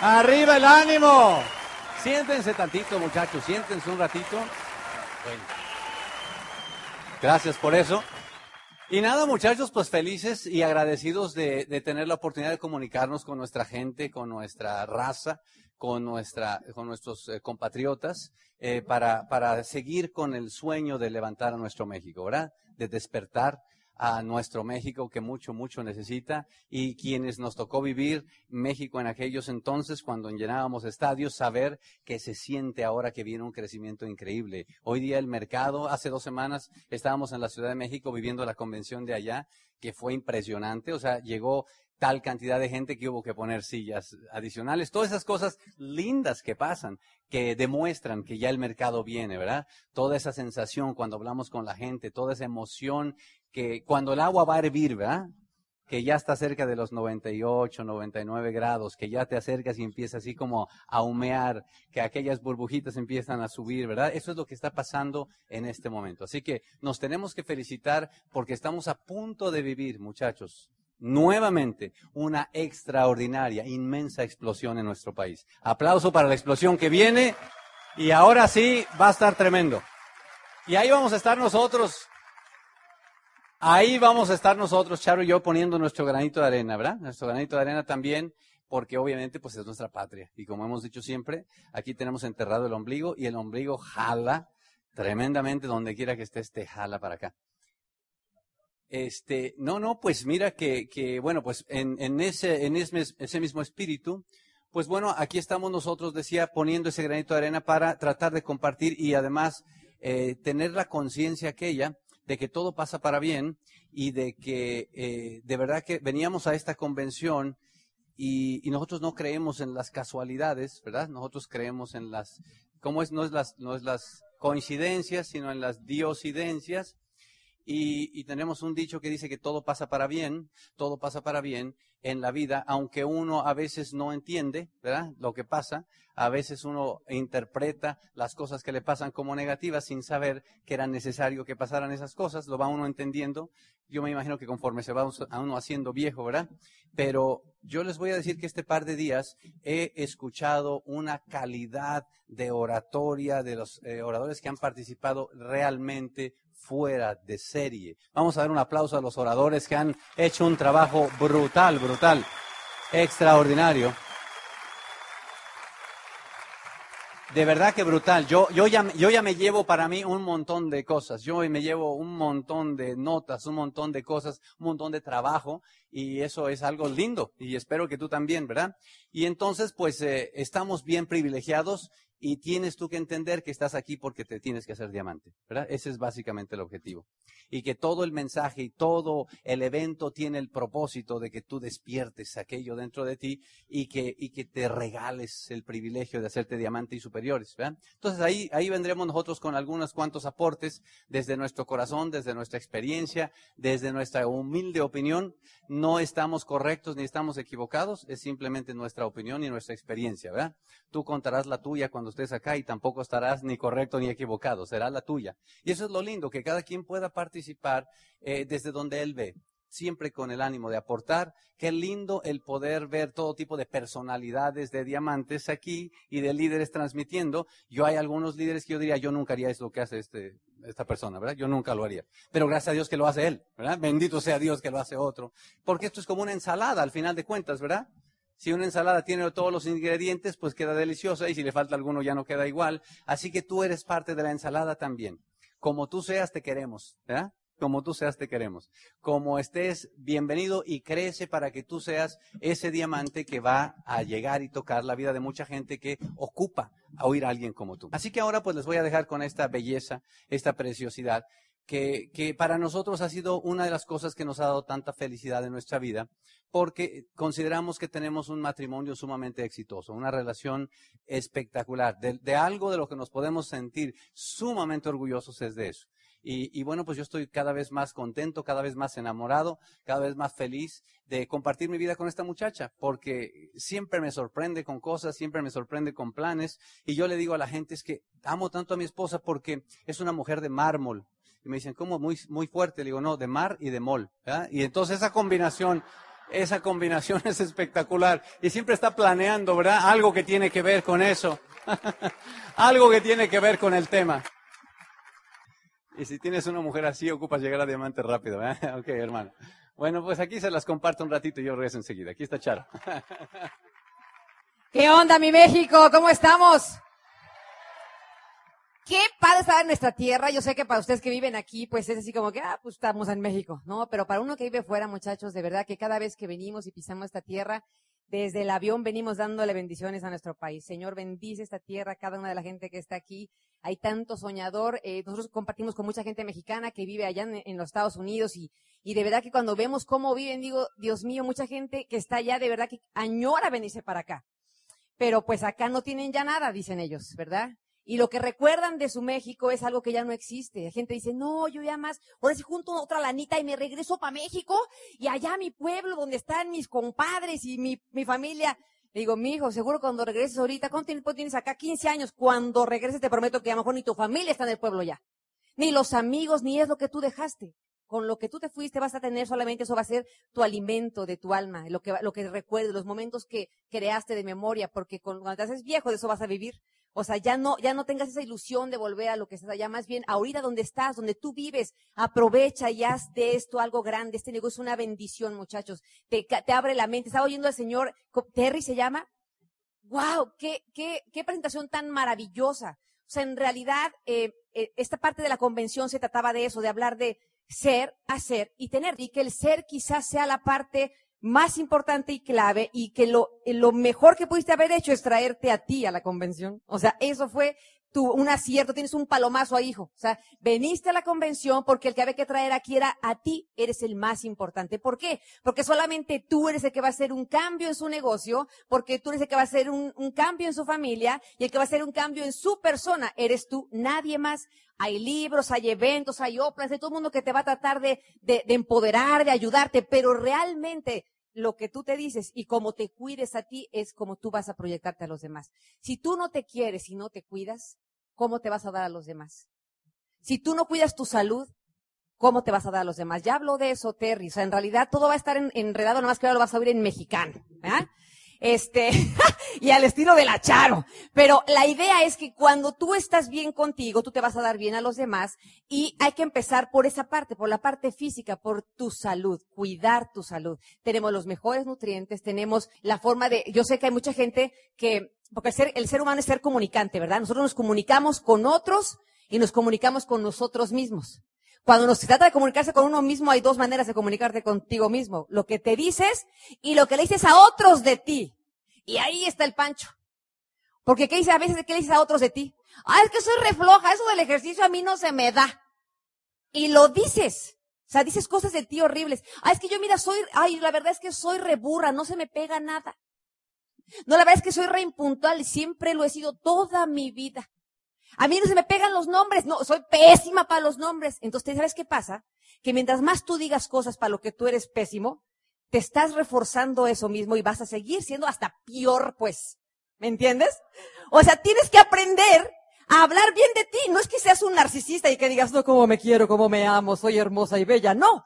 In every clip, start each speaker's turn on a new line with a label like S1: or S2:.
S1: Arriba el ánimo. Siéntense tantito, muchachos, siéntense un ratito. Bueno. Gracias por eso. Y nada, muchachos, pues felices y agradecidos de, tener la oportunidad de comunicarnos con nuestra gente, con nuestra raza, con, nuestra, con nuestros eh, compatriotas, eh, para, para seguir con el sueño de levantar a nuestro México, ¿verdad? De despertar a nuestro México que mucho, mucho necesita y quienes nos tocó vivir México en aquellos entonces cuando llenábamos estadios, saber que se siente ahora que viene un crecimiento increíble. Hoy día el mercado, hace dos semanas estábamos en la Ciudad de México viviendo la convención de allá, que fue impresionante, o sea, llegó tal cantidad de gente que hubo que poner sillas adicionales, todas esas cosas lindas que pasan, que demuestran que ya el mercado viene, ¿verdad? Toda esa sensación cuando hablamos con la gente, toda esa emoción que cuando el agua va a hervir, ¿verdad? Que ya está cerca de los 98, 99 grados, que ya te acercas y empieza así como a humear, que aquellas burbujitas empiezan a subir, ¿verdad? Eso es lo que está pasando en este momento. Así que nos tenemos que felicitar porque estamos a punto de vivir, muchachos, nuevamente una extraordinaria, inmensa explosión en nuestro país. Aplauso para la explosión que viene y ahora sí va a estar tremendo. Y ahí vamos a estar nosotros Ahí vamos a estar nosotros, Charo y yo, poniendo nuestro granito de arena, ¿verdad? Nuestro granito de arena también, porque obviamente pues es nuestra patria. Y como hemos dicho siempre, aquí tenemos enterrado el ombligo y el ombligo jala tremendamente donde quiera que esté, este jala para acá. Este, no, no, pues mira que, que bueno, pues en, en, ese, en ese, ese mismo espíritu, pues bueno, aquí estamos nosotros, decía, poniendo ese granito de arena para tratar de compartir y además eh, tener la conciencia aquella de que todo pasa para bien y de que eh, de verdad que veníamos a esta convención y, y, nosotros no creemos en las casualidades, ¿verdad? Nosotros creemos en las, ¿cómo es? No es las, no es las coincidencias, sino en las diosidencias. Y, tenemos un dicho que dice que todo pasa para bien, todo pasa para bien en la vida, aunque uno a veces no entiende. Lo que pasa, a veces uno interpreta las cosas que le pasan como negativas sin saber que era necesario que pasaran esas cosas, lo va uno entendiendo. Yo me imagino que conforme se va a uno haciendo viejo, ¿verdad? Pero yo les voy a decir que este par de días he escuchado una calidad de oratoria de los eh, oradores que han participado realmente fuera de serie. Vamos a dar un aplauso a los oradores que han hecho un trabajo brutal, brutal, extraordinario. De verdad que brutal. Yo, yo, ya, yo ya me llevo para mí un montón de cosas. Yo me llevo un montón de notas, un montón de cosas, un montón de trabajo. Y eso es algo lindo. Y espero que tú también, ¿verdad? Y entonces, pues, eh, estamos bien privilegiados y tienes tú que entender que estás aquí porque te tienes que hacer diamante, ¿verdad? Ese es básicamente el objetivo. Y que todo el mensaje y todo el evento tiene el propósito de que tú despiertes aquello dentro de ti y que, y que te regales el privilegio de hacerte diamante y superiores, ¿verdad? Entonces ahí, ahí vendremos nosotros con algunos cuantos aportes desde nuestro corazón, desde nuestra experiencia, desde nuestra humilde opinión. No estamos correctos ni estamos equivocados, es simplemente nuestra opinión y nuestra experiencia, ¿verdad? Tú contarás la tuya cuando estés acá y tampoco estarás ni correcto ni equivocado, será la tuya. Y eso es lo lindo, que cada quien pueda participar eh, desde donde él ve, siempre con el ánimo de aportar. Qué lindo el poder ver todo tipo de personalidades de diamantes aquí y de líderes transmitiendo. Yo hay algunos líderes que yo diría, yo nunca haría eso que hace este, esta persona, ¿verdad? Yo nunca lo haría. Pero gracias a Dios que lo hace él, ¿verdad? Bendito sea Dios que lo hace otro. Porque esto es como una ensalada al final de cuentas, ¿verdad? Si una ensalada tiene todos los ingredientes, pues queda deliciosa y si le falta alguno ya no queda igual. Así que tú eres parte de la ensalada también. Como tú seas, te queremos, ¿verdad? Como tú seas, te queremos. Como estés, bienvenido y crece para que tú seas ese diamante que va a llegar y tocar la vida de mucha gente que ocupa a oír a alguien como tú. Así que ahora pues les voy a dejar con esta belleza, esta preciosidad que, para nosotros ha sido una de las cosas que nos ha dado tanta felicidad en nuestra vida, porque consideramos que tenemos un matrimonio sumamente exitoso, una relación espectacular, de, de algo de lo que nos podemos sentir sumamente orgullosos es de eso. Y, y, bueno, pues yo estoy cada vez más contento, cada vez más enamorado, cada vez más feliz de compartir mi vida con esta muchacha, porque siempre me sorprende con cosas, siempre me sorprende con planes. Y yo le digo a la gente es que amo tanto a mi esposa porque es una mujer de mármol, y me dicen, ¿cómo? Muy, muy fuerte. Le digo, no, de mar y de mol. ¿verdad? Y entonces esa combinación esa combinación es espectacular. Y siempre está planeando, ¿verdad? Algo que tiene que ver con eso. Algo que tiene que ver con el tema. Y si tienes una mujer así, ocupas llegar a diamante rápido. Ok, hermano. Bueno, pues aquí se las comparto un ratito y yo regreso enseguida. Aquí está Charo.
S2: ¿Qué onda, mi México? ¿Cómo estamos? Qué padre estar en nuestra tierra. Yo sé que para ustedes que viven aquí, pues es así como que, ah, pues estamos en México, ¿no? Pero para uno que vive fuera, muchachos, de verdad que cada vez que venimos y pisamos esta tierra, desde el avión venimos dándole bendiciones a nuestro país. Señor, bendice esta tierra, cada una de la gente que está aquí. Hay tanto soñador. Eh, nosotros compartimos con mucha gente mexicana que vive allá en, los Estados Unidos y, y de verdad que cuando vemos cómo viven, digo, Dios mío, mucha gente que está allá de verdad que añora venirse para acá. Pero pues acá no tienen ya nada, dicen ellos, ¿verdad? Y lo que recuerdan de su México es algo que ya no existe. La gente dice, no, yo ya más, ahora sí junto otra lanita y me regreso para México y allá mi pueblo donde están mis compadres y mi, mi familia. Le digo, mi hijo, seguro cuando regreses ahorita, ¿cuánto tiempo tienes acá? 15 años. Cuando regreses te prometo que a lo mejor ni tu familia está en el pueblo ya. Ni los amigos, ni es lo que tú dejaste. Con lo que tú te fuiste vas a tener solamente eso va a ser tu alimento de tu alma, lo que, lo que recuerdes, los momentos que creaste de memoria, porque cuando te haces viejo de eso vas a vivir. O sea, ya no, ya no tengas esa ilusión de volver a lo que estás allá, más bien ahorita donde estás, donde tú vives, aprovecha y haz de esto algo grande. Este negocio es una bendición, muchachos. Te, te abre la mente. Estaba oyendo al señor, Terry se llama. ¡Wow! ¡Qué, qué, qué presentación tan maravillosa! O sea, en realidad, eh, eh, esta parte de la convención se trataba de eso, de hablar de ser, hacer y tener. Y que el ser quizás sea la parte más importante y clave y que lo, lo mejor que pudiste haber hecho es traerte a ti a la convención. O sea, eso fue tu, un acierto, tienes un palomazo ahí, hijo. O sea, veniste a la convención porque el que había que traer aquí era a ti, eres el más importante. ¿Por qué? Porque solamente tú eres el que va a hacer un cambio en su negocio, porque tú eres el que va a hacer un, cambio en su familia y el que va a hacer un cambio en su persona, eres tú, nadie más. Hay libros, hay eventos, hay obras, hay todo el mundo que te va a tratar de, de, de empoderar, de ayudarte, pero realmente lo que tú te dices y como te cuides a ti es como tú vas a proyectarte a los demás. Si tú no te quieres y no te cuidas, ¿cómo te vas a dar a los demás? Si tú no cuidas tu salud, ¿cómo te vas a dar a los demás? Ya habló de eso, Terry. O sea, en realidad todo va a estar enredado, nomás que ahora lo vas a oír en mexicano. ¿eh? Este, y al estilo de la Charo. Pero la idea es que cuando tú estás bien contigo, tú te vas a dar bien a los demás y hay que empezar por esa parte, por la parte física, por tu salud, cuidar tu salud. Tenemos los mejores nutrientes, tenemos la forma de, yo sé que hay mucha gente que, porque ser, el ser humano es ser comunicante, ¿verdad? Nosotros nos comunicamos con otros y nos comunicamos con nosotros mismos. Cuando nos trata de comunicarse con uno mismo, hay dos maneras de comunicarte contigo mismo. Lo que te dices y lo que le dices a otros de ti. Y ahí está el pancho. Porque ¿qué dice a veces? ¿Qué le dices a otros de ti? Ah, es que soy refloja, eso del ejercicio a mí no se me da. Y lo dices. O sea, dices cosas de ti horribles. Ah, es que yo mira, soy, ay, la verdad es que soy reburra, no se me pega nada. No, la verdad es que soy re impuntual, siempre lo he sido toda mi vida. A mí no se me pegan los nombres, no, soy pésima para los nombres. Entonces, ¿sabes qué pasa? Que mientras más tú digas cosas para lo que tú eres pésimo, te estás reforzando eso mismo y vas a seguir siendo hasta peor, pues. ¿Me entiendes? O sea, tienes que aprender a hablar bien de ti. No es que seas un narcisista y que digas, no, cómo me quiero, cómo me amo, soy hermosa y bella. No.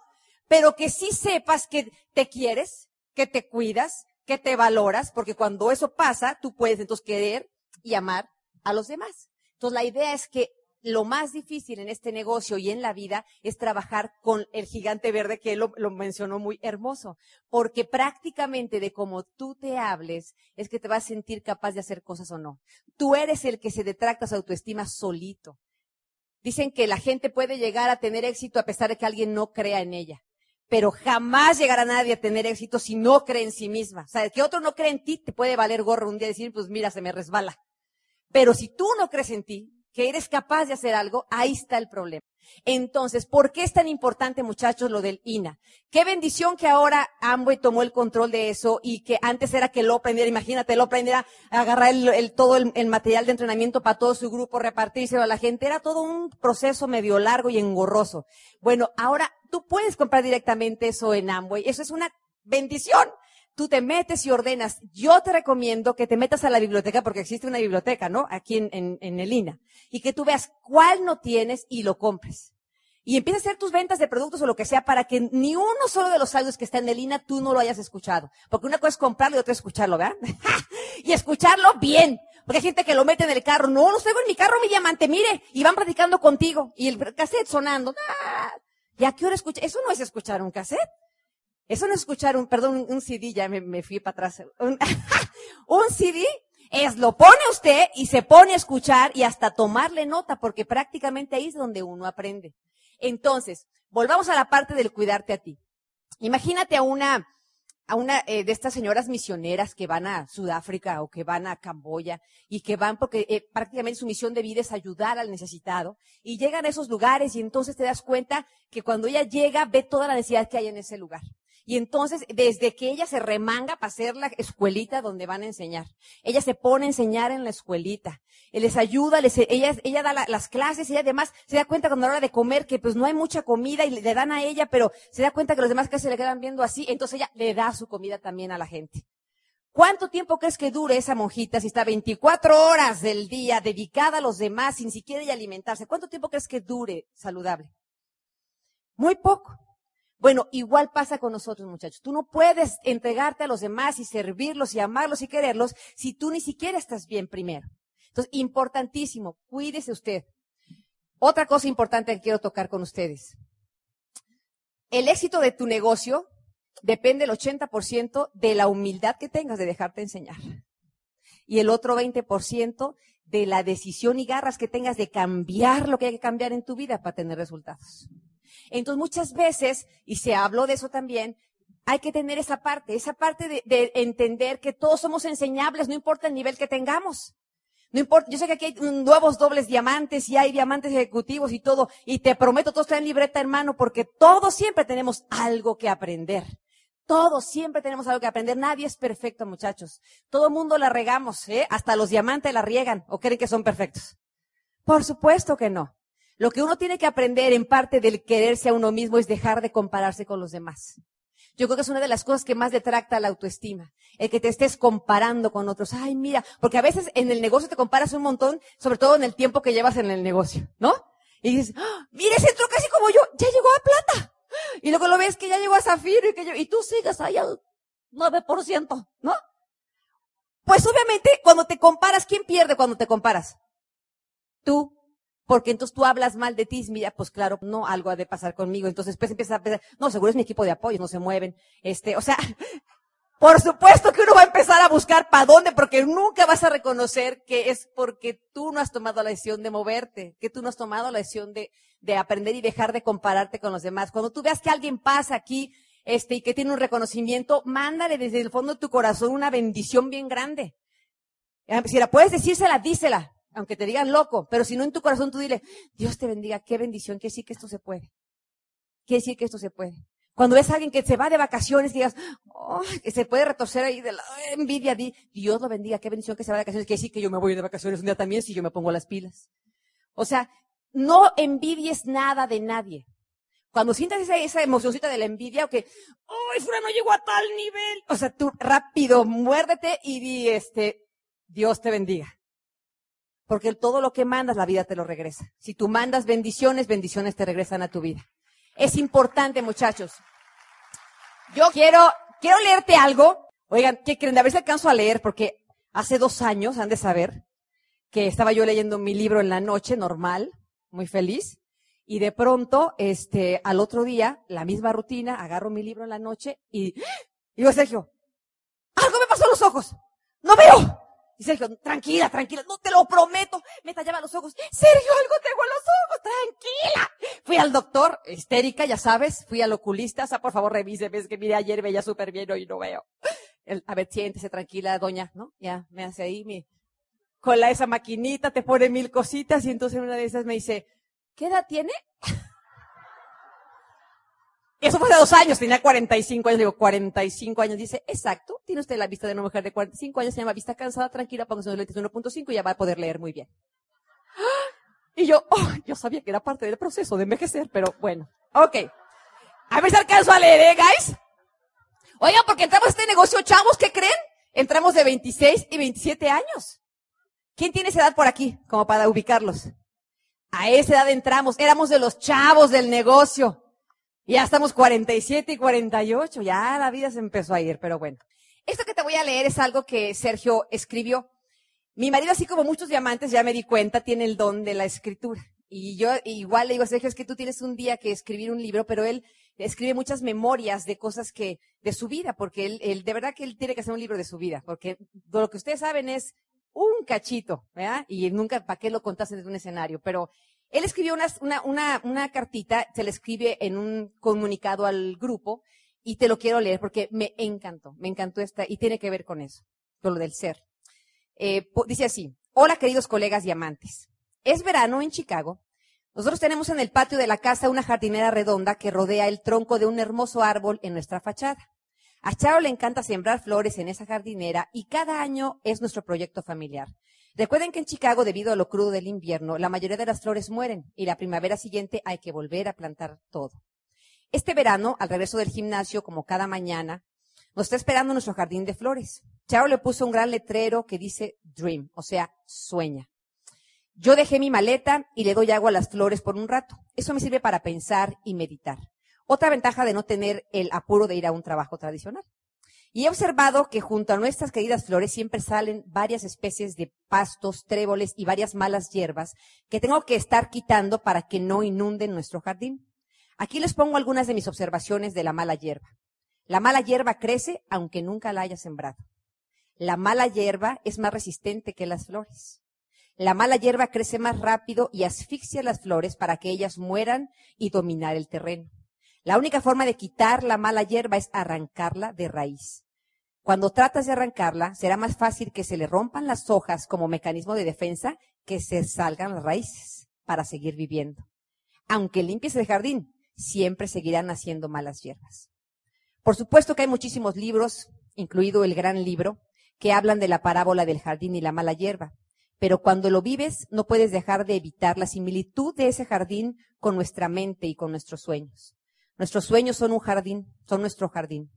S2: Pero que sí sepas que te quieres, que te cuidas, que te valoras, porque cuando eso pasa, tú puedes entonces querer y amar a los demás. Entonces la idea es que lo más difícil en este negocio y en la vida es trabajar con el gigante verde que él lo, mencionó muy hermoso, porque prácticamente de cómo tú te hables es que te vas a sentir capaz de hacer cosas o no. Tú eres el que se detracta su autoestima solito. Dicen que la gente puede llegar a tener éxito a pesar de que alguien no crea en ella, pero jamás llegará nadie a tener éxito si no cree en sí misma. O sea, que otro no cree en ti te puede valer gorro un día decir, pues mira, se me resbala. Pero si tú no crees en ti, que eres capaz de hacer algo, ahí está el problema. Entonces, ¿por qué es tan importante, muchachos, lo del INA? Qué bendición que ahora Amway tomó el control de eso y que antes era que lo aprendiera, imagínate, lo aprendiera a agarrar el, todo el, el, material de entrenamiento para todo su grupo, repartírselo a la gente. Era todo un proceso medio largo y engorroso. Bueno, ahora tú puedes comprar directamente eso en Amway. Eso es una bendición tú te metes y ordenas. Yo te recomiendo que te metas a la biblioteca, porque existe una biblioteca, ¿no? Aquí en, en, el INA. Y que tú veas cuál no tienes y lo compres. y empieza a hacer tus ventas de productos o lo que sea para que ni uno solo de los audios que está en el línea tú no lo hayas escuchado. Porque una cosa es comprarlo y otra es escucharlo, ¿verdad? y escucharlo bien. Porque hay gente que lo mete en el carro. No, lo traigo en mi carro, mi diamante, mire. Y van platicando contigo. Y el cassette sonando. ¡Ah! ¿Y a qué hora escucha? Eso no es escuchar un cassette. Eso no es escuchar un, perdón, un CD, ya me, fui para atrás. Un, un CD es lo pone usted y se pone a escuchar y hasta tomarle nota, porque prácticamente ahí es donde uno aprende. Entonces, volvamos a la parte del cuidarte a ti. Imagínate a una, a una eh, de estas señoras misioneras que van a Sudáfrica o que van a Camboya y que van porque eh, prácticamente su misión de vida es ayudar al necesitado y llegan a esos lugares y entonces te das cuenta que cuando ella llega ve toda la necesidad que hay en ese lugar. Y entonces, desde que ella se remanga para hacer la escuelita donde van a enseñar, ella se pone a enseñar en la escuelita, les ayuda, les, ella, ella da las clases y además se da cuenta cuando a la hora de comer que pues no hay mucha comida y le, dan a ella, pero se da cuenta que los demás casi se le quedan viendo así, entonces ella le da su comida también a la gente. ¿Cuánto tiempo crees que dure esa monjita si está 24 horas del día dedicada a los demás sin siquiera ella alimentarse? ¿Cuánto tiempo crees que dure saludable? Muy poco. Bueno, igual pasa con nosotros, muchachos. Tú no puedes entregarte a los demás y servirlos y amarlos y quererlos si tú ni siquiera estás bien primero. Entonces, importantísimo, cuídese usted. Otra cosa importante que quiero tocar con ustedes. El éxito de tu negocio depende el 80% de la humildad que tengas de dejarte enseñar. Y el otro 20% de la decisión y garras que tengas de cambiar lo que hay que cambiar en tu vida para tener resultados. Entonces muchas veces, y se habló de eso también, hay que tener esa parte, esa parte de, entender que todos somos enseñables, no importa el nivel que tengamos. No importa, yo sé que aquí hay nuevos dobles diamantes y hay diamantes ejecutivos y todo, y te prometo, todos traen libreta en mano porque todos siempre tenemos algo que aprender. Todos siempre tenemos algo que aprender. Nadie es perfecto, muchachos. Todo el mundo la regamos, ¿eh? Hasta los diamantes la riegan o creen que son perfectos. Por supuesto que no. Lo que uno tiene que aprender en parte del quererse a uno mismo es dejar de compararse con los demás. Yo creo que es una de las cosas que más detracta la autoestima. El que te estés comparando con otros. Ay, mira, porque a veces en el negocio te comparas un montón, sobre todo en el tiempo que llevas en el negocio, ¿no? Y dices, ¡Ah! mira, ese entró casi como yo, ya llegó a plata. Y luego lo ves que ya llegó a zafiro y que yo, y tú sigas ahí al 9%, ¿no? Pues obviamente cuando te comparas, ¿quién pierde cuando te comparas? Tú porque entonces tú hablas mal de ti, mira, pues claro, no, algo ha de pasar conmigo. Entonces después empiezas a pensar, no, seguro es mi equipo de apoyo, no se mueven. Este, o sea, por supuesto que uno va a empezar a buscar para dónde, porque nunca vas a reconocer que es porque tú no has tomado la decisión de moverte, que tú no has tomado la decisión de, de aprender y dejar de compararte con los demás. Cuando tú veas que alguien pasa aquí, este, y que tiene un reconocimiento, mándale desde el fondo de tu corazón una bendición bien grande. Eh, si la puedes decírsela, dísela aunque te digan loco, pero si no en tu corazón tú dile, Dios te bendiga, qué bendición, que sí que esto se puede. Quiere decir que esto se puede. Cuando ves a alguien que se va de vacaciones digas, oh, que se puede retorcer ahí de la envidia, di, Dios lo bendiga, qué bendición que se va de vacaciones, que sí que yo me voy de vacaciones un día también si yo me pongo las pilas. O sea, no envidies nada de nadie. Cuando sientas esa, esa emocioncita de la envidia o que, ¡ay, no llegó a tal nivel! O sea, tú rápido, muérdete y di, este, Dios te bendiga. Porque todo lo que mandas, la vida te lo regresa. Si tú mandas bendiciones, bendiciones te regresan a tu vida. Es importante, muchachos. Yo quiero, quiero leerte algo. Oigan, ¿qué creen? A ver si alcanzo a leer, porque hace dos años, han de saber, que estaba yo leyendo mi libro en la noche, normal, muy feliz. Y de pronto, este, al otro día, la misma rutina, agarro mi libro en la noche y, digo, Sergio, algo me pasó en los ojos. No veo. Y Sergio, tranquila, tranquila, no te lo prometo. Me tallaba los ojos. Sergio, algo tengo en los ojos, tranquila. Fui al doctor, histérica, ya sabes, fui al oculista, o sea, por favor revise, ves que mire, ayer veía súper bien, hoy no veo. a ver, siéntese tranquila, doña, ¿no? Ya, me hace ahí mi, con la, esa maquinita, te pone mil cositas y entonces una de esas me dice, ¿qué edad tiene? Eso fue hace dos años, tenía 45 años, digo, 45 años. Dice, exacto, tiene usted la vista de una mujer de 45 años, se llama vista cansada, tranquila, póngase unos lentes 1.5 y ya va a poder leer muy bien. Y yo, oh, yo sabía que era parte del proceso de envejecer, pero bueno. Ok. A ver si alcanzo a leer, ¿eh, guys? Oigan, porque entramos a este negocio, chavos, ¿qué creen? Entramos de 26 y 27 años. ¿Quién tiene esa edad por aquí? Como para ubicarlos. A esa edad entramos, éramos de los chavos del negocio. Ya estamos 47 y 48, ya la vida se empezó a ir, pero bueno. Esto que te voy a leer es algo que Sergio escribió. Mi marido, así como muchos diamantes, ya me di cuenta, tiene el don de la escritura. Y yo igual le digo a Sergio, es que tú tienes un día que escribir un libro, pero él escribe muchas memorias de cosas que, de su vida, porque él, de verdad que él tiene que hacer un libro de su vida, porque lo que ustedes saben es un cachito, ¿verdad? Y nunca, ¿para qué lo contaste desde un escenario? Pero él escribió una, cartita, se le escribe en un comunicado al grupo, y te lo quiero leer porque me encantó, me encantó esta, y tiene que ver con eso, con lo del ser. Eh, dice así, hola queridos colegas y amantes. Es verano en Chicago. Nosotros tenemos en el patio de la casa una jardinera redonda que rodea el tronco de un hermoso árbol en nuestra fachada. A Charo le encanta sembrar flores en esa jardinera y cada año es nuestro proyecto familiar. Recuerden que en Chicago, debido a lo crudo del invierno, la mayoría de las flores mueren y la primavera siguiente hay que volver a plantar todo. Este verano, al regreso del gimnasio, como cada mañana, nos está esperando nuestro jardín de flores. Charo le puso un gran letrero que dice Dream, o sea, sueña. Yo dejé mi maleta y le doy agua a las flores por un rato. Eso me sirve para pensar y meditar. Otra ventaja de no tener el apuro de ir a un trabajo tradicional. Y he observado que junto a nuestras queridas flores siempre salen varias especies de pastos, tréboles y varias malas hierbas que tengo que estar quitando para que no inunden nuestro jardín. Aquí les pongo algunas de mis observaciones de la mala hierba. La mala hierba crece aunque nunca la haya sembrado. La mala hierba es más resistente que las flores. La mala hierba crece más rápido y asfixia las flores para que ellas mueran y dominar el terreno. La única forma de quitar la mala hierba es arrancarla de raíz. Cuando tratas de arrancarla, será más fácil que se le rompan las hojas como mecanismo de defensa que se salgan las raíces para seguir viviendo. Aunque limpies el jardín, siempre seguirán naciendo malas hierbas. Por supuesto que hay muchísimos libros, incluido el gran libro, que hablan de la parábola del jardín y la mala hierba. Pero cuando lo vives, no puedes dejar de evitar la similitud de ese jardín con nuestra mente y con nuestros sueños. Nuestros sueños son un jardín, son nuestro jardín.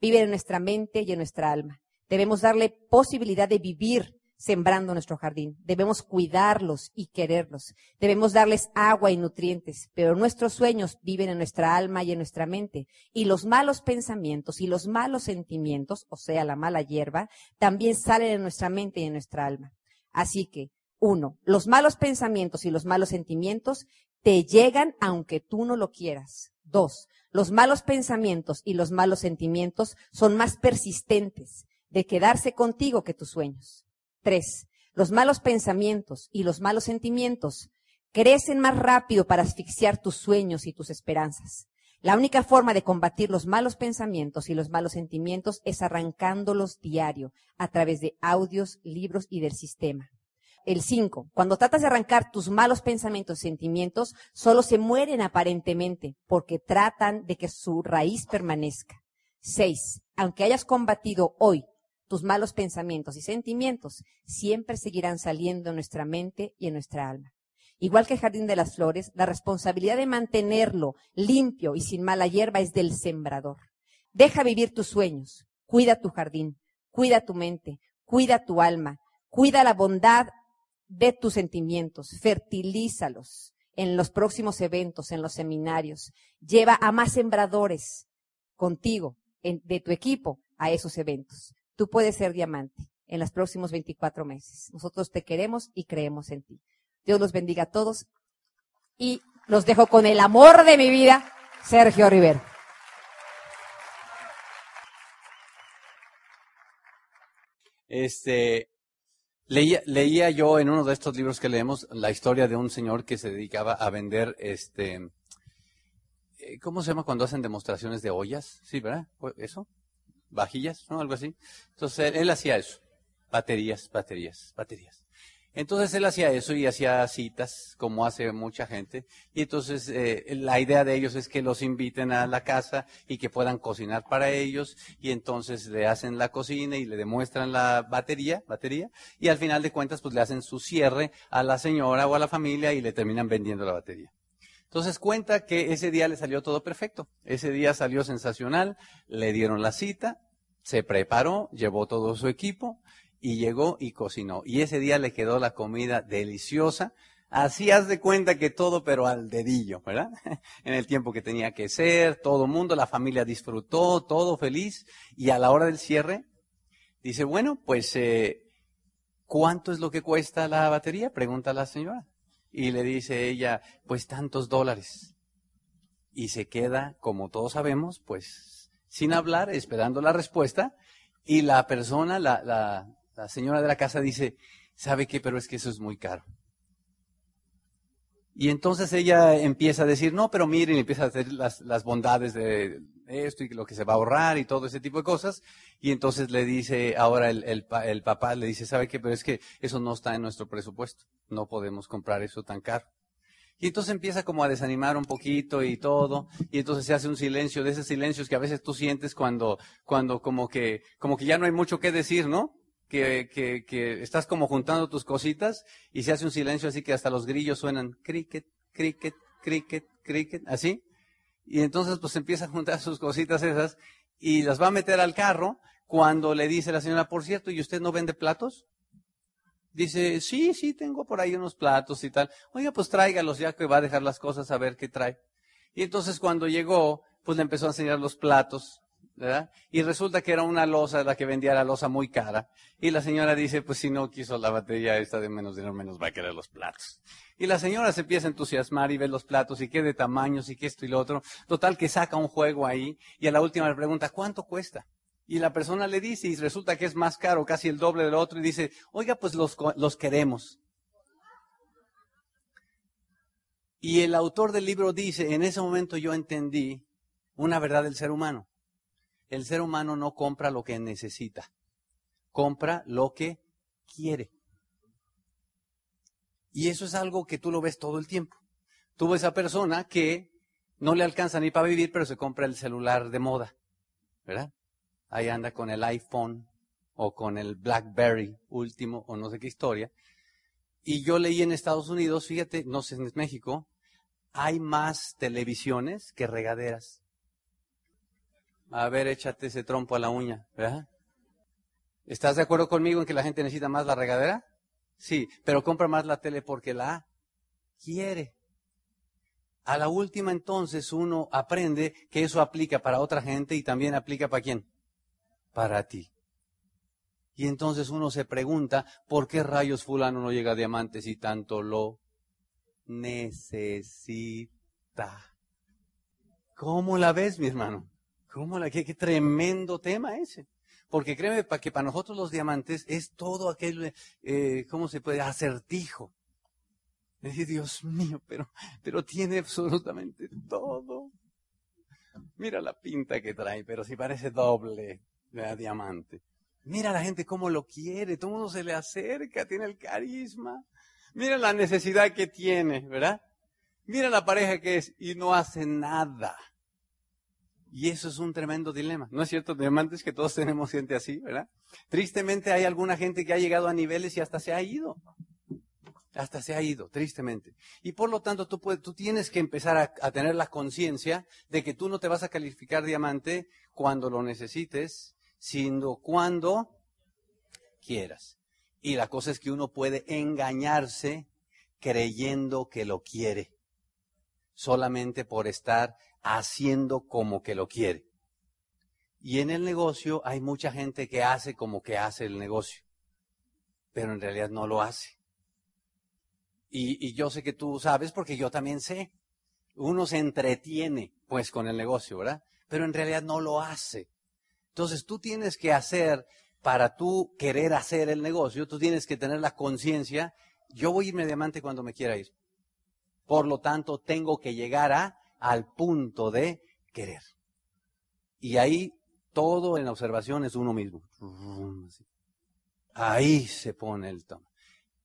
S2: Viven en nuestra mente y en nuestra alma. Debemos darle posibilidad de vivir sembrando nuestro jardín. Debemos cuidarlos y quererlos. Debemos darles agua y nutrientes, pero nuestros sueños viven en nuestra alma y en nuestra mente. Y los malos pensamientos y los malos sentimientos, o sea, la mala hierba, también salen en nuestra mente y en nuestra alma. Así que, uno, los malos pensamientos y los malos sentimientos te llegan aunque tú no lo quieras. Dos, los malos pensamientos y los malos sentimientos son más persistentes de quedarse contigo que tus sueños. Tres, los malos pensamientos y los malos sentimientos crecen más rápido para asfixiar tus sueños y tus esperanzas. La única forma de combatir los malos pensamientos y los malos sentimientos es arrancándolos diario a través de audios, libros y del sistema. El cinco, Cuando tratas de arrancar tus malos pensamientos y sentimientos, solo se mueren aparentemente porque tratan de que su raíz permanezca. Seis, Aunque hayas combatido hoy tus malos pensamientos y sentimientos siempre seguirán saliendo en nuestra mente y en nuestra alma. Igual que el jardín de las flores, la responsabilidad de mantenerlo limpio y sin mala hierba es del sembrador. Deja vivir tus sueños, cuida tu jardín, cuida tu mente, cuida tu alma, cuida la bondad de tus sentimientos, fertilízalos en los próximos eventos, en los seminarios. Lleva a más sembradores contigo, de tu equipo, a esos eventos. Tú puedes ser diamante en los próximos 24 meses. Nosotros te queremos y creemos en ti. Dios los bendiga a todos y los dejo con el amor de mi vida, Sergio Rivero.
S1: Este, leía, leía yo en uno de estos libros que leemos la historia de un señor que se dedicaba a vender, este, eh, ¿cómo se llama cuando hacen demostraciones de ollas? Sí, ¿verdad? ¿Eso? vajillas, ¿no? Algo así. Entonces él, hacía eso. Baterías, baterías, baterías. Entonces él hacía eso y hacía citas, como hace mucha gente. Y entonces eh, la idea de ellos es que los inviten a la casa y que puedan cocinar para ellos. Y entonces le hacen la cocina y le demuestran la batería, batería. Y al final de cuentas, pues le hacen su cierre a la señora o a la familia y le terminan vendiendo la batería. Entonces cuenta que ese día le salió todo perfecto. Ese día salió sensacional, le dieron la cita, se preparó, llevó todo su equipo y llegó y cocinó. Y ese día le quedó la comida deliciosa Así haz de cuenta que todo, pero al dedillo, ¿verdad? En el tiempo que tenía que ser, todo mundo, la familia disfrutó, todo feliz. Y a la hora del cierre, dice, bueno, pues, eh, ¿cuánto es lo que cuesta la batería? Pregunta la señora. Y le dice ella, pues tantos dólares. Y se queda, como todos sabemos, pues, sin hablar, esperando la respuesta. Y la persona, la, la, la señora de la casa dice, ¿sabe qué? Pero es que eso es muy caro. Y entonces ella empieza a decir, no, pero miren, empieza a hacer las, bondades de esto y lo que se va a ahorrar y todo ese tipo de cosas. Y entonces le dice, ahora el, el, el papá le dice, ¿sabe qué? Pero es que eso no está en nuestro presupuesto. No podemos comprar eso tan caro. Y entonces empieza como a desanimar un poquito y todo, y entonces se hace un silencio, de esos silencios que a veces tú sientes cuando, cuando como que, como que ya no hay mucho que decir, ¿no? Que, que, que, estás como juntando tus cositas y se hace un silencio así que hasta los grillos suenan cricket, cricket, cricket, cricket, así. Y entonces pues empieza a juntar sus cositas esas y las va a meter al carro cuando le dice la señora, por cierto, ¿y usted no vende platos? Dice, sí, sí, tengo por ahí unos platos y tal. Oiga, pues tráigalos ya que va a dejar las cosas a ver qué trae. Y entonces cuando llegó, pues le empezó a enseñar los platos ¿verdad? Y resulta que era una losa la que vendía la losa muy cara. Y la señora dice, pues si no quiso la batería esta de menos dinero, menos va a querer los platos. Y la señora se empieza a entusiasmar y ve los platos y qué de tamaños y qué esto y lo otro. Total que saca un juego ahí y a la última le pregunta, ¿cuánto cuesta? Y la persona le dice y resulta que es más caro, casi el doble del otro y dice, oiga, pues los, los queremos. Y el autor del libro dice, en ese momento yo entendí una verdad del ser humano el ser humano no compra lo que necesita, compra lo que quiere. Y eso es algo que tú lo ves todo el tiempo. Tú ves a persona que no le alcanza ni para vivir, pero se compra el celular de moda, ¿verdad? Ahí anda con el iPhone o con el BlackBerry último o no sé qué historia. Y yo leí en Estados Unidos, fíjate, no sé, en México, hay más televisiones que regaderas. A ver, échate ese trompo a la uña, ¿verdad? ¿Estás de acuerdo conmigo en que la gente necesita más la regadera? Sí, pero compra más la tele porque la quiere. A la última entonces uno aprende que eso aplica para otra gente y también aplica para quién? Para ti. Y entonces uno se pregunta, ¿por qué rayos fulano no llega a diamantes y tanto lo necesita? ¿Cómo la ves, mi hermano? ¿Cómo la, qué, tremendo tema ese? Porque créeme para que para nosotros los diamantes es todo aquel, eh, ¿cómo se puede? Acertijo. decir, Dios mío, pero, pero tiene absolutamente todo. Mira la pinta que trae, pero si parece doble de diamante. Mira la gente cómo lo quiere, todo el mundo se le acerca, tiene el carisma. Mira la necesidad que tiene, ¿verdad? Mira la pareja que es y no hace nada. Y eso es un tremendo dilema. ¿No es cierto, diamantes, que todos tenemos gente así, verdad? Tristemente hay alguna gente que ha llegado a niveles y hasta se ha ido. Hasta se ha ido, tristemente. Y por lo tanto, tú, puedes, tú tienes que empezar a, a tener la conciencia de que tú no te vas a calificar diamante cuando lo necesites, sino cuando quieras. Y la cosa es que uno puede engañarse creyendo que lo quiere, solamente por estar haciendo como que lo quiere. Y en el negocio hay mucha gente que hace como que hace el negocio, pero en realidad no lo hace. Y, yo sé que tú sabes porque yo también sé. Uno se entretiene pues con el negocio, ¿verdad? Pero en realidad no lo hace. Entonces tú tienes que hacer, para tú querer hacer el negocio, tú tienes que tener la conciencia, yo voy a irme diamante cuando me quiera ir. Por lo tanto, tengo que llegar a al punto de querer. Y ahí todo en la observación es uno mismo. Ahí se pone el tono.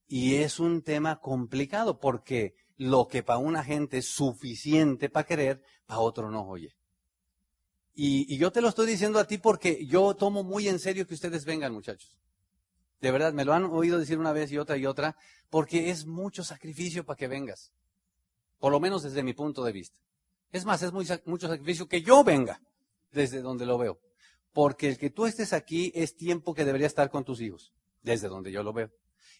S1: Y es un tema complicado porque lo que para una gente es suficiente para querer, para otro no, oye. Y, yo te lo estoy diciendo a ti porque yo tomo muy en serio que ustedes vengan, muchachos. De verdad, me lo han oído decir una vez y otra y otra, porque es mucho sacrificio para que vengas. Por lo menos desde mi punto de vista. Es más, es mucho sacrificio que yo venga desde donde lo veo. Porque el que tú estés aquí es tiempo que debería estar con tus hijos, desde donde yo lo veo.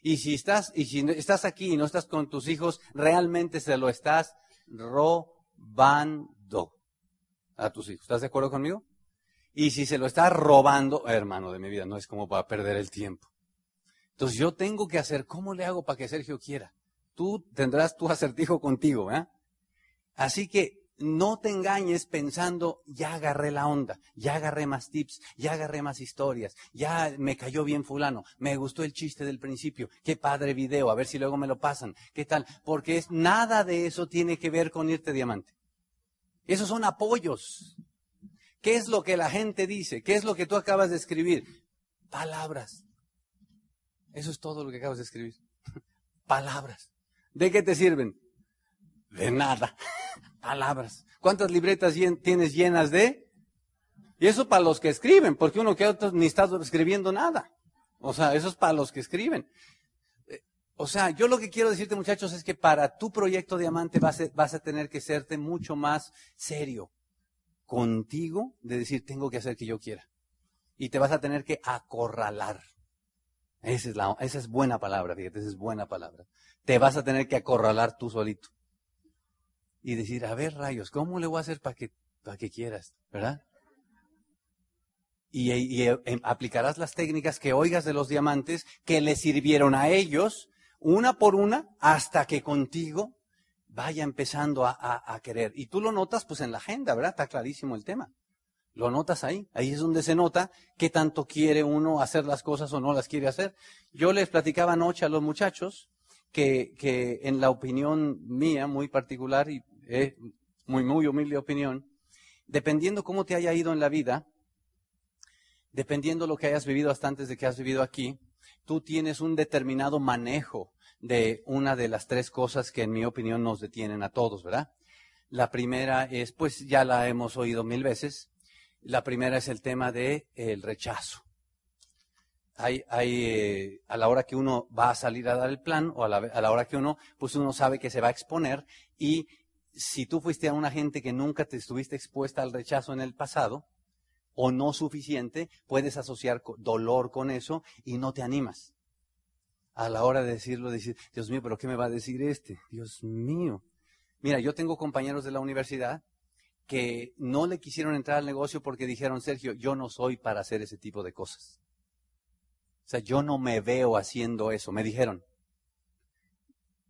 S1: Y si estás, y si estás aquí y no estás con tus hijos, realmente se lo estás robando a tus hijos. ¿Estás de acuerdo conmigo? Y si se lo estás robando, hermano de mi vida, no es como para perder el tiempo. Entonces yo tengo que hacer, ¿cómo le hago para que Sergio quiera? Tú tendrás tu acertijo contigo, ¿eh? Así que no te engañes pensando, ya agarré la onda, ya agarré más tips, ya agarré más historias, ya me cayó bien fulano, me gustó el chiste del principio, qué padre video, a ver si luego me lo pasan, qué tal, porque es, nada de eso tiene que ver con irte diamante. Esos son apoyos. ¿Qué es lo que la gente dice? ¿Qué es lo que tú acabas de escribir? Palabras. Eso es todo lo que acabas de escribir. Palabras. ¿De qué te sirven? De nada palabras. ¿Cuántas libretas tienes llenas de? Y eso para los que escriben, porque uno que otro ni está escribiendo nada. O sea, eso es para los que escriben. Eh, o sea, yo lo que quiero decirte, muchachos, es que para tu proyecto diamante vas a, vas a tener que serte mucho más serio contigo de decir, tengo que hacer que yo quiera. Y te vas a tener que acorralar. Esa es, la, esa es buena palabra, fíjate, esa es buena palabra. Te vas a tener que acorralar tú solito y decir, a ver, rayos, ¿cómo le voy a hacer para que, que quieras? ¿Verdad? Y, em, aplicarás las técnicas que oigas de los diamantes que le sirvieron a ellos, una por una, hasta que contigo vaya empezando a, a, querer. Y tú lo notas pues en la agenda, ¿verdad? Está clarísimo el tema. Lo notas ahí. Ahí es donde se nota qué tanto quiere uno hacer las cosas o no las quiere hacer. Yo les platicaba anoche a los muchachos que, en la opinión mía muy particular, y muy, muy humilde opinión, dependiendo cómo te haya ido en la vida, dependiendo lo que hayas vivido hasta antes de que has vivido aquí, tú tienes un determinado manejo de una de las tres cosas que en mi opinión nos detienen a todos, ¿verdad? La primera es, pues ya la hemos oído mil veces, la primera es el tema del el rechazo. Hay, hay eh, a la hora que uno va a salir a dar el plan o a la, a la hora que uno, pues uno sabe que se va a exponer y si tú fuiste a una gente que nunca te estuviste expuesta al rechazo en el pasado, o no suficiente, puedes asociar dolor con eso y no te animas. A la hora de decirlo, decir, Dios mío, pero ¿qué me va a decir este? Dios mío. Mira, yo tengo compañeros de la universidad que no le quisieron entrar al negocio porque dijeron, Sergio, yo no soy para hacer ese tipo de cosas. O sea, yo no me veo haciendo eso, me dijeron.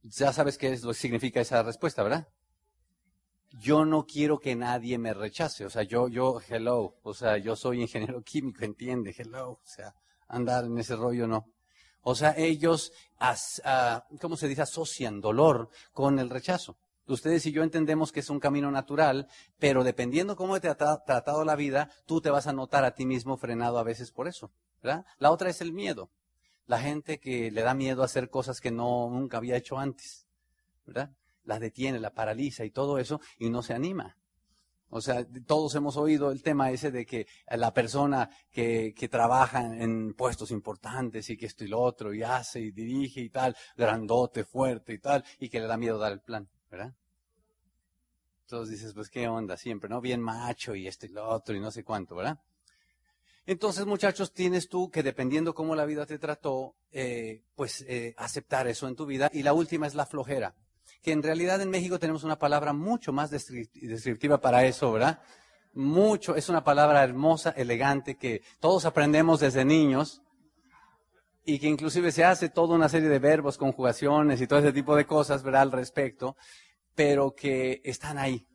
S1: Ya sabes qué es lo que significa esa respuesta, ¿verdad? yo no quiero que nadie me rechace. O sea, yo, yo, hello, o sea, yo soy ingeniero químico, entiende, hello, o sea, andar en ese rollo no. O sea, ellos, ah, ¿cómo se dice? Asocian dolor con el rechazo. Ustedes y yo entendemos que es un camino natural, pero dependiendo cómo te ha tratado la vida, tú te vas a notar a ti mismo frenado a veces por eso, ¿verdad? La otra es el miedo. La gente que le da miedo a hacer cosas que no nunca había hecho antes, ¿verdad? la detiene, la paraliza y todo eso, y no se anima. O sea, todos hemos oído el tema ese de que la persona que, que, trabaja en puestos importantes y que esto y lo otro, y hace y dirige y tal, grandote, fuerte y tal, y que le da miedo dar el plan, ¿verdad? Entonces dices, pues qué onda siempre, ¿no? Bien macho y esto y lo otro y no sé cuánto, ¿verdad? Entonces, muchachos, tienes tú que dependiendo cómo la vida te trató, eh, pues eh, aceptar eso en tu vida. Y la última es la flojera que en realidad en México tenemos una palabra mucho más descriptiva para eso, ¿verdad? Mucho, es una palabra hermosa, elegante, que todos aprendemos desde niños y que inclusive se hace toda una serie de verbos, conjugaciones y todo ese tipo de cosas, ¿verdad? Al respecto, pero que están ahí.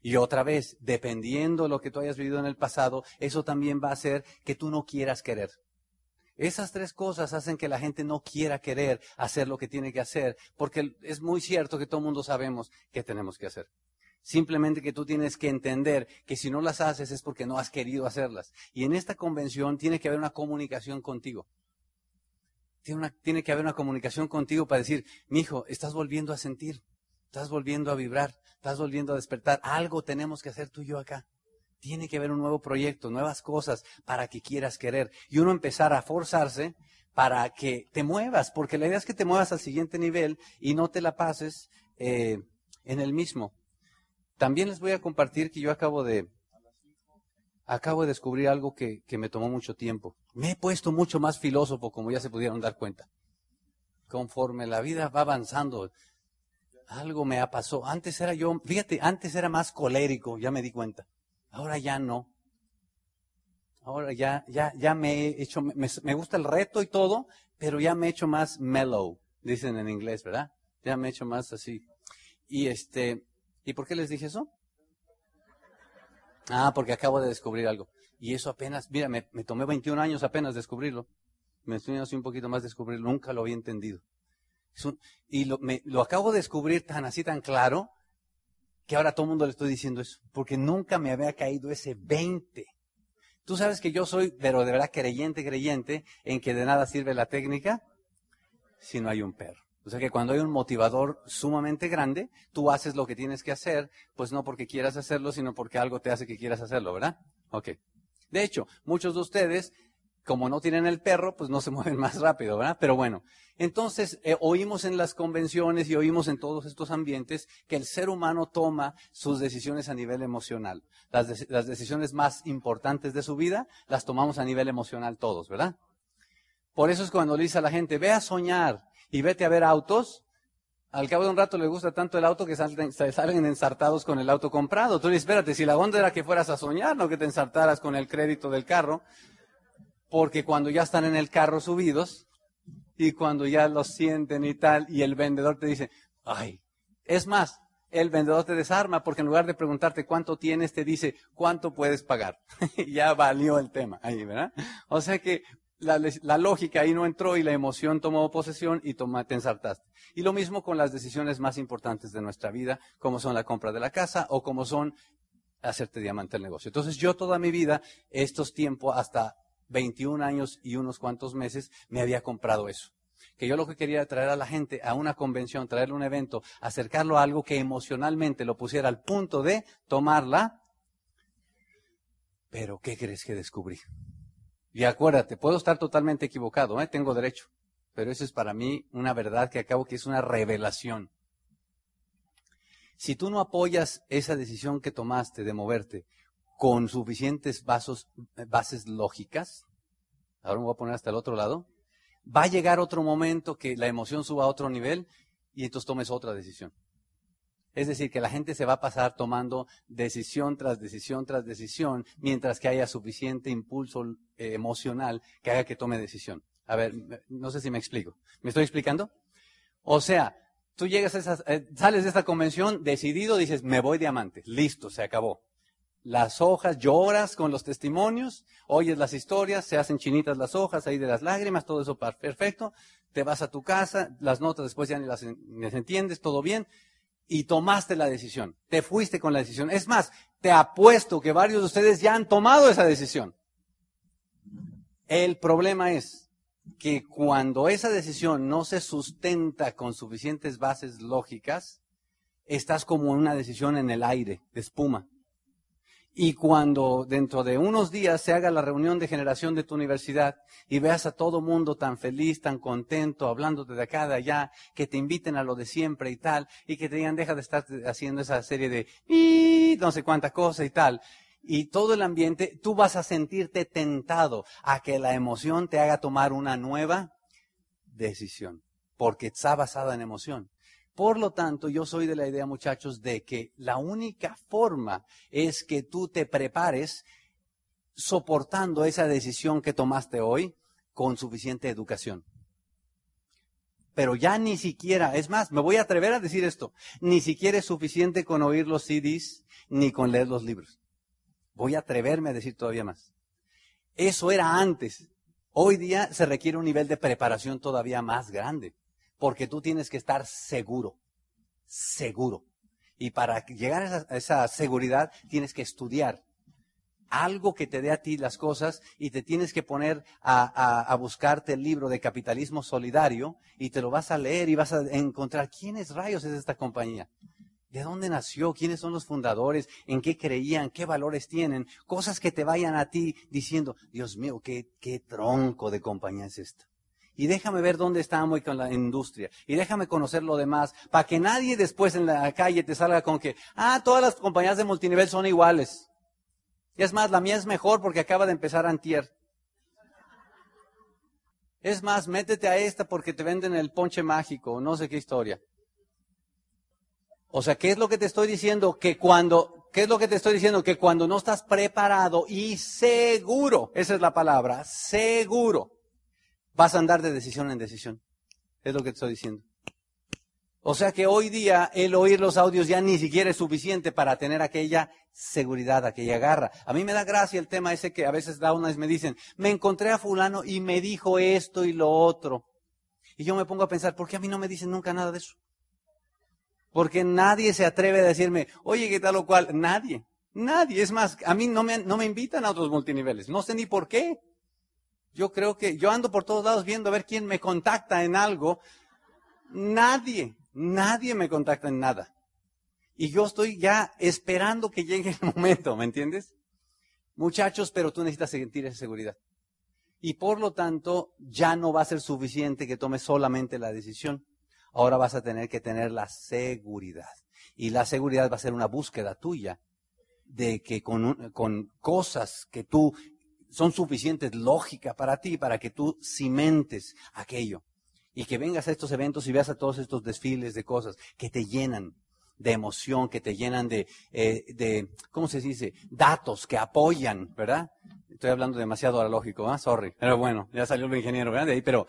S1: Y otra vez, dependiendo de lo que tú hayas vivido en el pasado, eso también va a hacer que tú no quieras querer. Esas tres cosas hacen que la gente no quiera querer hacer lo que tiene que hacer, porque es muy cierto que todo el mundo sabemos qué tenemos que hacer. Simplemente que tú tienes que entender que si no las haces es porque no has querido hacerlas. Y en esta convención tiene que haber una comunicación contigo. Tiene, que haber una comunicación contigo para decir, mi hijo, estás volviendo a sentir, estás volviendo a vibrar, estás volviendo a despertar. Algo tenemos que hacer tú y yo acá. Tiene que haber un nuevo proyecto, nuevas cosas para que quieras querer. Y uno empezar a forzarse para que te muevas, porque la idea es que te muevas al siguiente nivel y no te la pases eh, en el mismo. También les voy a compartir que yo acabo de, acabo de descubrir algo que, que me tomó mucho tiempo. Me he puesto mucho más filósofo, como ya se pudieron dar cuenta. conforme la vida va avanzando, algo me ha pasado. Antes era yo, fíjate, antes era más colérico, ya me di cuenta. Ahora ya no. Ahora ya, ya, ya me he hecho, me, me gusta el reto y todo, pero ya me he hecho más mellow, dicen en inglés, ¿verdad? Ya me he hecho más así. Y este, ¿y por qué les dije eso? Ah, porque acabo de descubrir algo. Y eso apenas, mira, me, tomé 21 años apenas descubrirlo. Me estoy así un poquito más descubrirlo, nunca lo había entendido. y lo, me, lo acabo de descubrir tan así, tan claro, que ahora a todo el mundo le estoy diciendo eso, porque nunca me había caído ese 20. Tú sabes que yo soy, pero de verdad creyente, creyente, en que de nada sirve la técnica si no hay un perro. O sea que cuando hay un motivador sumamente grande, tú haces lo que tienes que hacer, pues no porque quieras hacerlo, sino porque algo te hace que quieras hacerlo, ¿verdad? Ok. De hecho, muchos de ustedes, como no tienen el perro, pues no se mueven más rápido, ¿verdad? Pero bueno, entonces eh, oímos en las convenciones y oímos en todos estos ambientes que el ser humano toma sus decisiones a nivel emocional. Las, las decisiones más importantes de su vida las tomamos a nivel emocional todos, ¿verdad? Por eso es cuando le dice a la gente, ve a soñar y vete a ver autos, al cabo de un rato le gusta tanto el auto que salen, salen ensartados con el auto comprado. Tú dices, espérate, si la onda era que fueras a soñar, no que te ensartaras con el crédito del carro, porque cuando ya están en el carro subidos y cuando ya los sienten y tal, y el vendedor te dice, ay, es más, el vendedor te desarma porque en lugar de preguntarte cuánto tienes, te dice cuánto puedes pagar. ya valió el tema ahí, ¿verdad? O sea que la, lógica ahí no entró y la emoción tomó posesión y toma, te ensartaste. Y lo mismo con las decisiones más importantes de nuestra vida, como son la compra de la casa o como son hacerte diamante el negocio. Entonces yo toda mi vida, estos tiempos, hasta 21 años y unos cuantos meses, me había comprado eso. Que yo lo que quería era traer a la gente a una convención, traerle un evento, acercarlo a algo que emocionalmente lo pusiera al punto de tomarla. Pero ¿qué crees que descubrí? Y acuérdate, puedo estar totalmente equivocado, ¿eh? tengo derecho, pero eso es para mí una verdad que acabo que es una revelación. Si tú no apoyas esa decisión que tomaste de moverte con suficientes bases lógicas, ahora me voy a poner hasta el otro lado, va a llegar otro momento que la emoción suba a otro nivel y entonces tomes otra decisión. Es decir, que la gente se va a pasar tomando decisión tras decisión tras decisión, mientras que haya suficiente impulso eh, emocional que haga que tome decisión. A ver, no sé si me explico. ¿Me estoy explicando? O sea, tú llegas a esas, eh, sales de esta convención decidido, dices, me voy diamante, listo, se acabó. Las hojas, lloras con los testimonios, oyes las historias, se hacen chinitas las hojas ahí de las lágrimas, todo eso perfecto. Te vas a tu casa, las notas después ya ni las, ni las entiendes, todo bien y tomaste la decisión. Te fuiste con la decisión. Es más, te apuesto que varios de ustedes ya han tomado esa decisión. El problema es que cuando esa decisión no se sustenta con suficientes bases lógicas, estás como una decisión en el aire, de espuma. Y cuando dentro de unos días se haga la reunión de generación de tu universidad y veas a todo mundo tan feliz, tan contento, hablándote de acá, de allá, que te inviten a lo de siempre y tal, y que te digan, deja de estar haciendo esa serie de no sé cuánta cosa y tal, y todo el ambiente, tú vas a sentirte tentado a que la emoción te haga tomar una nueva decisión, porque está basada en emoción. Por lo tanto, yo soy de la idea, muchachos, de que la única forma es que tú te prepares soportando esa decisión que tomaste hoy con suficiente educación. Pero ya ni siquiera, es más, me voy a atrever a decir esto, ni siquiera es suficiente con oír los CDs ni con leer los libros. Voy a atreverme a decir todavía más. Eso era antes. Hoy día se requiere un nivel de preparación todavía más grande. Porque tú tienes que estar seguro, seguro. Y para llegar a esa, seguridad tienes que estudiar algo que te dé a ti las cosas y te tienes que poner a, buscarte el libro de capitalismo solidario y te lo vas a leer y vas a encontrar quiénes rayos es esta compañía. ¿De dónde nació? ¿Quiénes son los fundadores? ¿En qué creían? ¿Qué valores tienen? Cosas que te vayan a ti diciendo, Dios mío, qué, qué tronco de compañía es esta y déjame ver dónde estamos con la industria y déjame conocer lo demás para que nadie después en la calle te salga con que, ah, todas las compañías de multinivel son iguales. Y es más, la mía es mejor porque acaba de empezar antier. Es más, métete a esta porque te venden el ponche mágico, no sé qué historia. O sea, ¿qué es lo que te estoy diciendo? Que cuando, ¿qué es lo que te estoy diciendo? Que cuando no estás preparado y seguro, esa es la palabra, seguro, vas a andar de decisión en decisión. Es lo que te estoy diciendo. O sea que hoy día el oír los audios ya ni siquiera es suficiente para tener aquella seguridad, aquella garra. A mí me da gracia el tema ese que a veces da una vez me dicen, me encontré a fulano y me dijo esto y lo otro. Y yo me pongo a pensar, ¿por qué a mí no me dicen nunca nada de eso? Porque nadie se atreve a decirme, oye, ¿qué tal o cual? Nadie, nadie. Es más, a mí no me, no me invitan a otros multiniveles. No sé ni por qué. Yo creo que yo ando por todos lados viendo a ver quién me contacta en algo. Nadie, nadie me contacta en nada. Y yo estoy ya esperando que llegue el momento, ¿me entiendes? Muchachos, pero tú necesitas sentir esa seguridad. Y por lo tanto, ya no va a ser suficiente que tomes solamente la decisión. Ahora vas a tener que tener la seguridad. Y la seguridad va a ser una búsqueda tuya de que con, con cosas que tú son suficientes lógica para ti, para que tú cimentes aquello. Y que vengas a estos eventos y veas a todos estos desfiles de cosas que te llenan de emoción, que te llenan de, eh, de ¿cómo se dice? Datos que apoyan, ¿verdad? Estoy hablando demasiado ahora lógico, ¿ah? Sorry. Pero bueno, ya salió el ingeniero, ¿verdad? De ahí, pero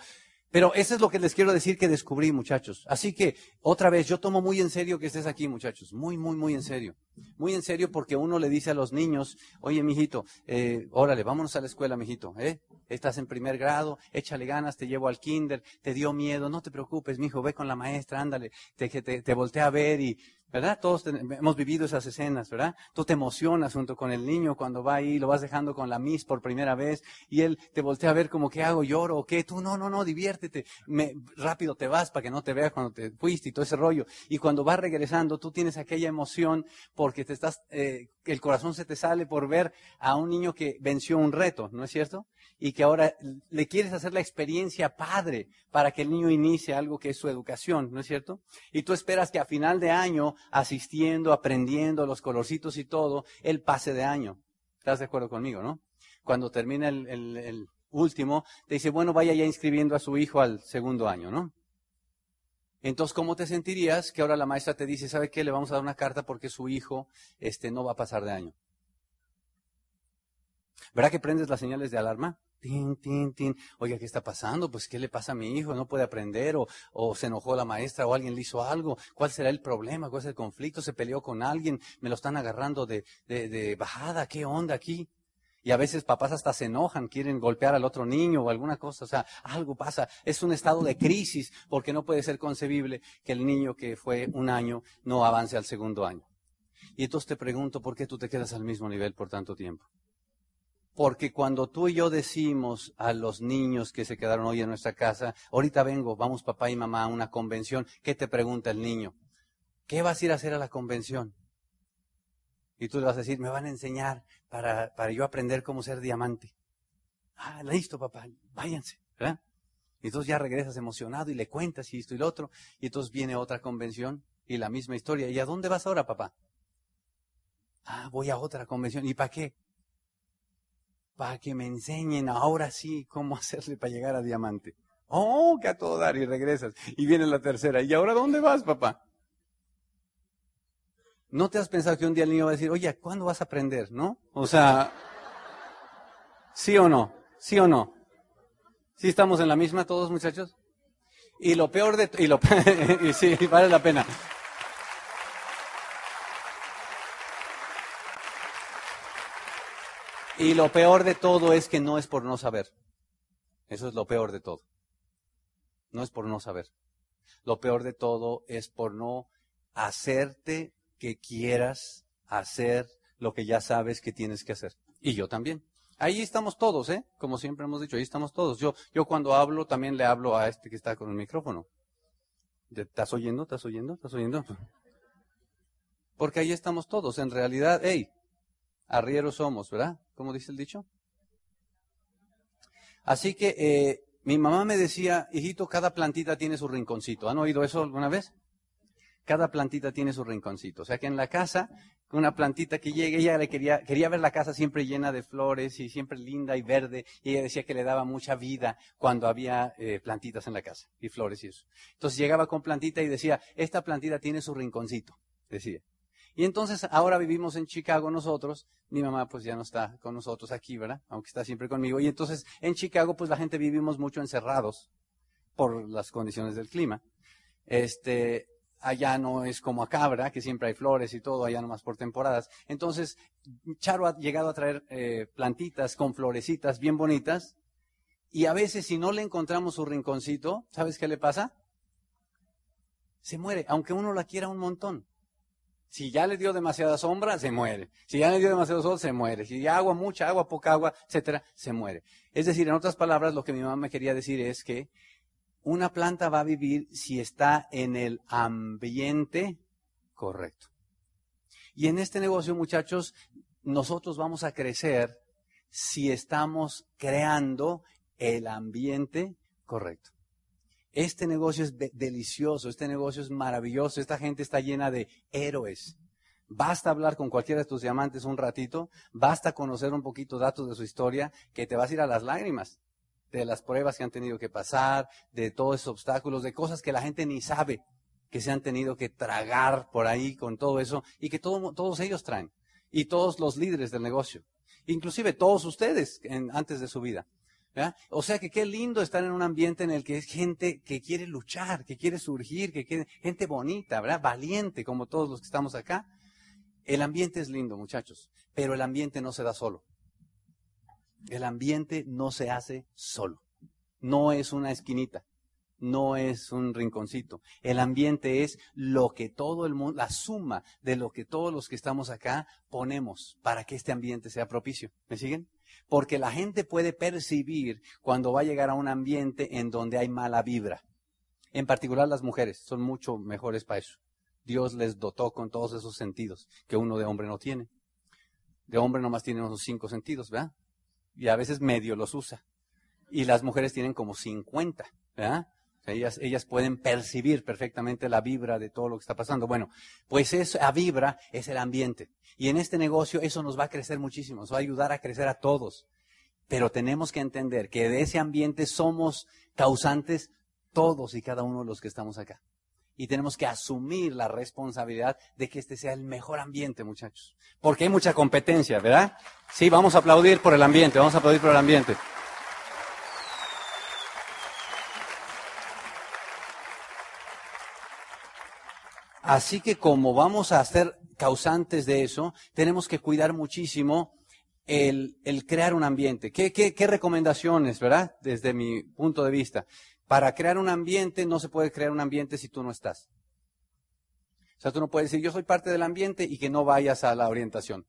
S1: pero eso es lo que les quiero decir que descubrí, muchachos. Así que, otra vez, yo tomo muy en serio que estés aquí, muchachos. Muy, muy, muy en serio. Muy en serio porque uno le dice a los niños, oye, mijito, eh, órale, vámonos a la escuela, mijito, ¿eh? Estás en primer grado, échale ganas, te llevo al kinder, te dio miedo, no te preocupes, mijo, ve con la maestra, ándale, te, te, te voltea a ver y ¿verdad? Todos hemos vivido esas escenas, ¿verdad? Tú te emocionas junto con el niño cuando va ahí, lo vas dejando con la Miss por primera vez y él te voltea a ver como, ¿qué hago? ¿Lloro o qué? Tú, no, no, no, diviértete. Me, rápido te vas para que no te vea cuando te fuiste y todo ese rollo. Y cuando vas regresando, tú tienes aquella emoción porque te estás, eh, el corazón se te sale por ver a un niño que venció un reto, ¿no es cierto? Y que ahora le quieres hacer la experiencia padre para que el niño inicie algo que es su educación, ¿no es cierto? Y tú esperas que a final de año asistiendo, aprendiendo los colorcitos y todo, el pase de año. ¿Estás de acuerdo conmigo, no? Cuando termina el, último, te dice, bueno, vaya ya inscribiendo a su hijo al segundo año, ¿no? Entonces, ¿cómo te sentirías que ahora la maestra te dice, ¿sabe qué? Le vamos a dar una carta porque su hijo este, no va a pasar de año. ¿Verdad que prendes las señales de alarma? Tin, tin, tin. Oiga, ¿qué está pasando? Pues, ¿qué le pasa a mi hijo? ¿No puede aprender? O, o, se enojó la maestra? ¿O alguien le hizo algo? ¿Cuál será el problema? ¿Cuál es el conflicto? ¿Se peleó con alguien? ¿Me lo están agarrando de, de, de bajada? ¿Qué onda aquí? Y a veces papás hasta se enojan, quieren golpear al otro niño o alguna cosa. O sea, algo pasa. Es un estado de crisis porque no puede ser concebible que el niño que fue un año no avance al segundo año. Y entonces te pregunto, ¿por qué tú te quedas al mismo nivel por tanto tiempo? Porque cuando tú y yo decimos a los niños que se quedaron hoy en nuestra casa, ahorita vengo, vamos papá y mamá a una convención, ¿qué te pregunta el niño? ¿Qué vas a ir a hacer a la convención? Y tú le vas a decir, me van a enseñar para, para yo aprender cómo ser diamante. Ah, listo papá, váyanse, ¿verdad? Y entonces ya regresas emocionado y le cuentas y esto y lo otro. Y entonces viene otra convención y la misma historia. ¿Y a dónde vas ahora, papá? Ah, voy a otra convención. ¿Y para qué? Para que me enseñen ahora sí cómo hacerle para llegar a diamante. Oh, que a todo dar y regresas. Y viene la tercera. ¿Y ahora dónde vas, papá? ¿No te has pensado que un día el niño va a decir, oye, ¿cuándo vas a aprender? ¿No? O sea, ¿sí o no? ¿Sí o no? ¿Sí estamos en la misma todos, muchachos? Y lo peor de... Y lo, y sí, vale la pena. Y lo peor de todo es que no es por no saber. Eso es lo peor de todo. No es por no saber. Lo peor de todo es por no hacerte que quieras hacer lo que ya sabes que tienes que hacer. Y yo también. Ahí estamos todos, ¿eh? Como siempre hemos dicho, ahí estamos todos. Yo, yo cuando hablo también le hablo a este que está con el micrófono. ¿Estás oyendo? ¿Estás oyendo? ¿Estás oyendo? Porque ahí estamos todos. En realidad, hey, arrieros somos, ¿verdad? ¿Cómo dice el dicho? Así que eh, mi mamá me decía, hijito, cada plantita tiene su rinconcito. ¿Han oído eso alguna vez? Cada plantita tiene su rinconcito. O sea que en la casa, una plantita que llegue, ella le quería, quería ver la casa siempre llena de flores y siempre linda y verde, y ella decía que le daba mucha vida cuando había eh, plantitas en la casa y flores y eso. Entonces llegaba con plantita y decía, esta plantita tiene su rinconcito, decía. Y entonces ahora vivimos en Chicago nosotros, mi mamá pues ya no está con nosotros aquí, ¿verdad? Aunque está siempre conmigo. Y entonces en Chicago pues la gente vivimos mucho encerrados por las condiciones del clima. Este, allá no es como acá, ¿verdad? Que siempre hay flores y todo, allá nomás por temporadas. Entonces, Charo ha llegado a traer eh, plantitas con florecitas bien bonitas. Y a veces, si no le encontramos su rinconcito, ¿sabes qué le pasa? Se muere, aunque uno la quiera un montón. Si ya le dio demasiada sombra, se muere. Si ya le dio demasiado sol, se muere. Si ya agua, mucha agua, poca agua, etcétera, se muere. Es decir, en otras palabras, lo que mi mamá me quería decir es que una planta va a vivir si está en el ambiente correcto. Y en este negocio, muchachos, nosotros vamos a crecer si estamos creando el ambiente correcto. Este negocio es delicioso, este negocio es maravilloso, esta gente está llena de héroes. Basta hablar con cualquiera de tus diamantes un ratito, basta conocer un poquito datos de su historia, que te vas a ir a las lágrimas de las pruebas que han tenido que pasar, de todos esos obstáculos, de cosas que la gente ni sabe que se han tenido que tragar por ahí con todo eso y que todos ellos traen. Y todos los líderes del negocio. Inclusive todos ustedes antes de su vida. O sea que qué lindo estar en un ambiente en el que es gente que quiere luchar, que quiere surgir, que quiere, gente bonita, ¿verdad? Valiente como todos los que estamos acá. El ambiente es lindo, muchachos, pero el ambiente no se da solo. El ambiente no se hace solo. No es una esquinita. No es un rinconcito. El ambiente es lo que todo el mundo, la suma de lo que todos los que estamos acá ponemos para que este ambiente sea propicio. ¿Me siguen? Porque la gente puede percibir cuando va a llegar a un ambiente en donde hay mala vibra. En particular las mujeres son mucho mejores para eso. Dios les dotó con todos esos sentidos que uno de hombre no tiene. De hombre nomás tiene unos cinco sentidos, ¿verdad? y a veces medio los usa. Y las mujeres tienen como 50, ¿verdad? Ellas, pueden percibir perfectamente la vibra de todo lo que está pasando. Bueno, pues esa vibra es el ambiente. Y en este negocio eso nos va a crecer muchísimo, nos va a ayudar a crecer a todos. Pero tenemos que entender que de ese ambiente somos causantes todos y cada uno de los que estamos acá y tenemos que asumir la responsabilidad de que este sea el mejor ambiente, muchachos. Porque hay mucha competencia, ¿verdad? Sí, vamos a aplaudir por el ambiente, vamos a aplaudir por el ambiente. Así que como vamos a ser causantes de eso, tenemos que cuidar muchísimo el, crear un ambiente. ¿Qué, recomendaciones, verdad? Desde mi punto de vista. Para crear un ambiente no se puede crear un ambiente si tú no estás. O sea, tú no puedes decir, yo soy parte del ambiente y que no vayas a la orientación.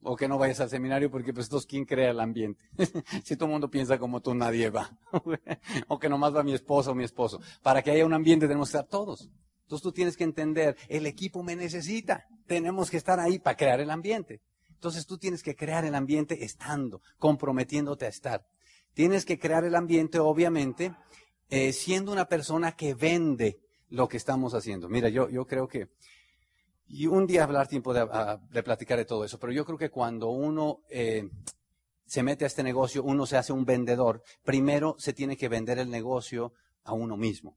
S1: O que no vayas al seminario porque pues entonces ¿quién crea el ambiente? si todo el mundo piensa como tú, nadie va. o que nomás va mi esposo o mi esposo. Para que haya un ambiente tenemos que estar todos. Entonces tú tienes que entender, el equipo me necesita. Tenemos que estar ahí para crear el ambiente. Entonces tú tienes que crear el ambiente estando, comprometiéndote a estar. Tienes que crear el ambiente, obviamente, eh, siendo una persona que vende lo que estamos haciendo. Mira, yo, creo que, y un día hablar tiempo de, de platicar de todo eso, pero yo creo que cuando uno eh, se mete a este negocio, uno se hace un vendedor, primero se tiene que vender el negocio a uno mismo.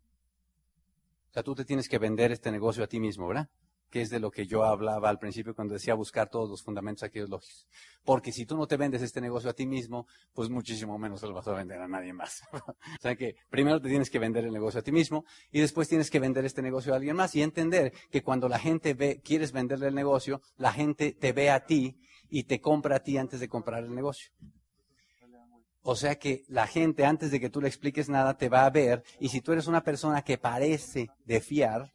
S1: Sea, tú te tienes que vender este negocio a ti mismo, ¿verdad? que es de lo que yo hablaba al principio cuando decía buscar todos los fundamentos aquellos lógicos. Porque si tú no te vendes este negocio a ti mismo, pues muchísimo menos se lo vas a vender a nadie más. o sea que primero te tienes que vender el negocio a ti mismo y después tienes que vender este negocio a alguien más y entender que cuando la gente ve, quieres venderle el negocio, la gente te ve a ti y te compra a ti antes de comprar el negocio. O sea que la gente antes de que tú le expliques nada te va a ver y si tú eres una persona que parece de fiar,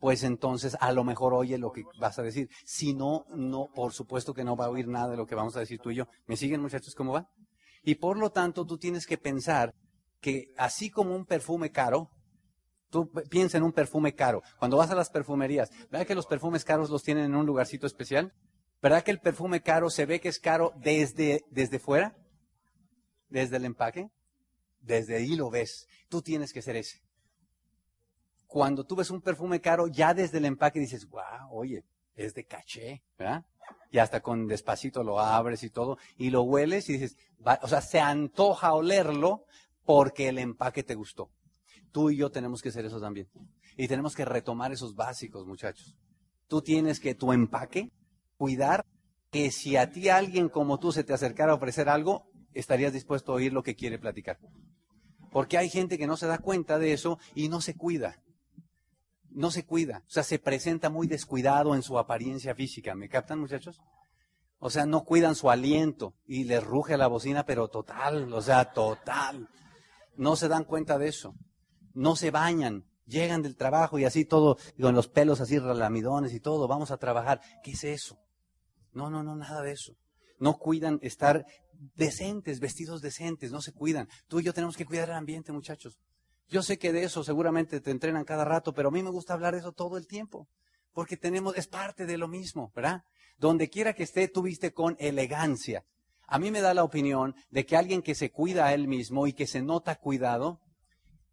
S1: pues entonces a lo mejor oye lo que vas a decir. Si no, no, por supuesto que no va a oír nada de lo que vamos a decir tú y yo. ¿Me siguen muchachos cómo va? Y por lo tanto tú tienes que pensar que así como un perfume caro, tú piensa en un perfume caro. Cuando vas a las perfumerías, ¿verdad que los perfumes caros los tienen en un lugarcito especial? ¿Verdad que el perfume caro se ve que es caro desde, desde fuera? ¿Desde el empaque? Desde ahí lo ves. Tú tienes que ser ese cuando tú ves un perfume caro, ya desde el empaque dices, wow, oye, es de caché, ¿verdad? Y hasta con despacito lo abres y todo, y lo hueles y dices, o sea, se antoja olerlo porque el empaque te gustó. Tú y yo tenemos que ser eso también. Y tenemos que retomar esos básicos, muchachos. Tú tienes que tu empaque, cuidar que si a ti alguien como tú se te acercara a ofrecer algo, estarías dispuesto a oír lo que quiere platicar. Porque hay gente que no se da cuenta de eso y no se cuida. No se cuida. O sea, se presenta muy descuidado en su apariencia física. ¿Me captan, muchachos? O sea, no cuidan su aliento y les ruge la bocina, pero total, o sea, total. No se dan cuenta de eso. No se bañan. Llegan del trabajo y así todo, con los pelos así relamidones y todo, vamos a trabajar. ¿Qué es eso? No, no, no, nada de eso. No cuidan estar decentes, vestidos decentes, no se cuidan. Tú y yo tenemos que cuidar el ambiente, muchachos. Yo sé que de eso seguramente te entrenan cada rato, pero a mí me gusta hablar de eso todo el tiempo, porque tenemos, es parte de lo mismo, ¿verdad? Donde quiera que esté, tú viste con elegancia. A mí me da la opinión de que alguien que se cuida a él mismo y que se nota cuidado,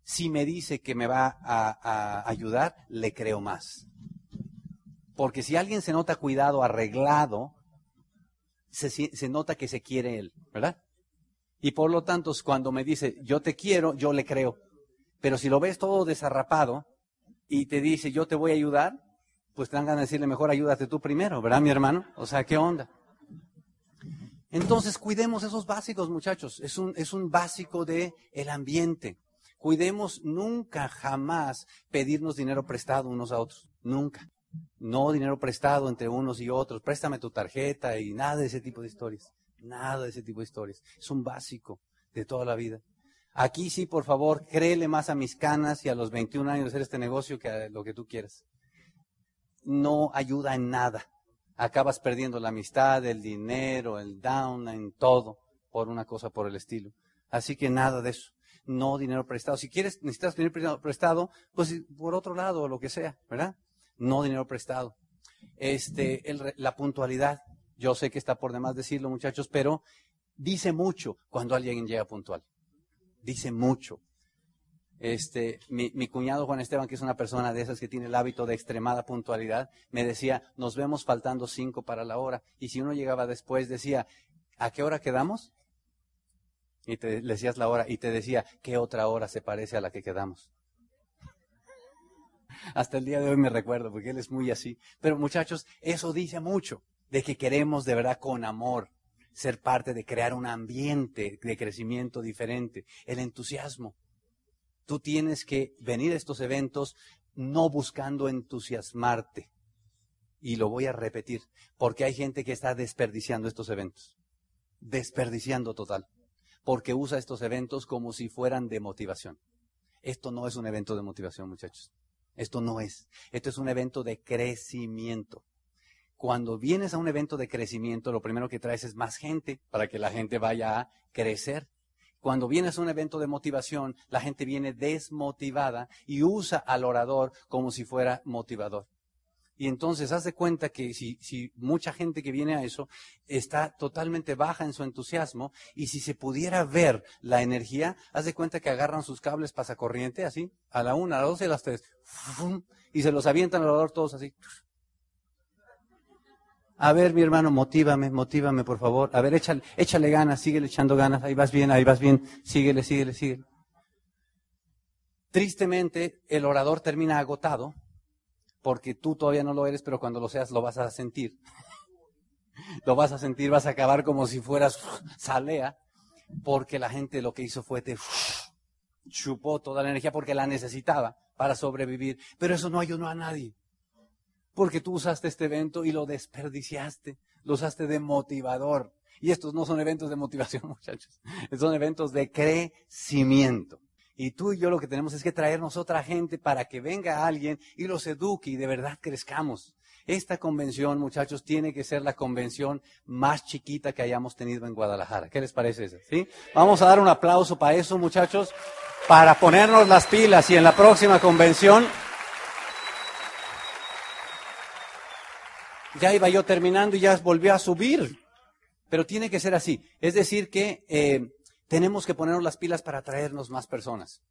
S1: si me dice que me va a, a ayudar, le creo más. Porque si alguien se nota cuidado, arreglado, se, nota que se quiere él, ¿verdad? Y por lo tanto, cuando me dice, yo te quiero, yo le creo. Pero si lo ves todo desarrapado y te dice, yo te voy a ayudar, pues te dan ganas de decirle, mejor ayúdate tú primero, ¿verdad, mi hermano? O sea, ¿qué onda? Entonces, cuidemos esos básicos, muchachos. Es un, es un básico de el ambiente. Cuidemos nunca, jamás pedirnos dinero prestado unos a otros. Nunca. No dinero prestado entre unos y otros. Préstame tu tarjeta y nada de ese tipo de historias. Nada de ese tipo de historias. Es un básico de toda la vida. Aquí sí, por favor, créele más a mis canas y a los 21 años de hacer este negocio que a lo que tú quieras. No ayuda en nada. Acabas perdiendo la amistad, el dinero, el down, en todo, por una cosa por el estilo. Así que nada de eso. No dinero prestado. Si quieres, necesitas dinero prestado, pues por otro lado, lo que sea, ¿verdad? No dinero prestado. Este, la puntualidad, yo sé que está por demás decirlo, muchachos, pero dice mucho cuando alguien llega puntual. Dice mucho. Este, mi, cuñado Juan Esteban, que es una persona de esas que tiene el hábito de extremada puntualidad, me decía, nos vemos faltando cinco para la hora. Y si uno llegaba después, decía, ¿a qué hora quedamos? Y te le decías la hora y te decía, ¿qué otra hora se parece a la que quedamos? Hasta el día de hoy me recuerdo, porque él es muy así. Pero muchachos, eso dice mucho de que queremos de verdad con amor ser parte de crear un ambiente de crecimiento diferente, el entusiasmo. Tú tienes que venir a estos eventos no buscando entusiasmarte. Y lo voy a repetir, porque hay gente que está desperdiciando estos eventos. Desperdiciando total. Porque usa estos eventos como si fueran de motivación. Esto no es un evento de motivación, muchachos. Esto no es. Esto es un evento de crecimiento. Cuando vienes a un evento de crecimiento, lo primero que traes es más gente para que la gente vaya a crecer. Cuando vienes a un evento de motivación, la gente viene desmotivada y usa al orador como si fuera motivador. Y entonces haz de cuenta que si, mucha gente que viene a eso está totalmente baja en su entusiasmo y si se pudiera ver la energía, haz de cuenta que agarran sus cables pasacorriente así, a la una, a las dos y a las tres, y se los avientan alrededor todos así. A ver, mi hermano, motívame, motívame, por favor. A ver, échale, échale ganas, síguele echando ganas, ahí vas bien, ahí vas bien, síguele, síguele, síguele. Tristemente, el orador termina agotado porque tú todavía no lo eres, pero cuando lo seas lo vas a sentir. lo vas a sentir, vas a acabar como si fueras salea, porque la gente lo que hizo fue te chupó toda la energía porque la necesitaba para sobrevivir. Pero eso no ayudó a nadie. Porque tú usaste este evento y lo desperdiciaste, lo usaste de motivador. Y estos no son eventos de motivación, muchachos. Son eventos de crecimiento. Y tú y yo lo que tenemos es que traernos otra gente para que venga alguien y los eduque y de verdad crezcamos. Esta convención, muchachos, tiene que ser la convención más chiquita que hayamos tenido en Guadalajara. ¿Qué les parece eso? ¿Sí? Vamos a dar un aplauso para eso, muchachos, para ponernos las pilas y en la próxima convención ya iba yo terminando y ya volvió a subir. Pero tiene que ser así. Es decir, que eh, tenemos que ponernos las pilas para traernos más personas.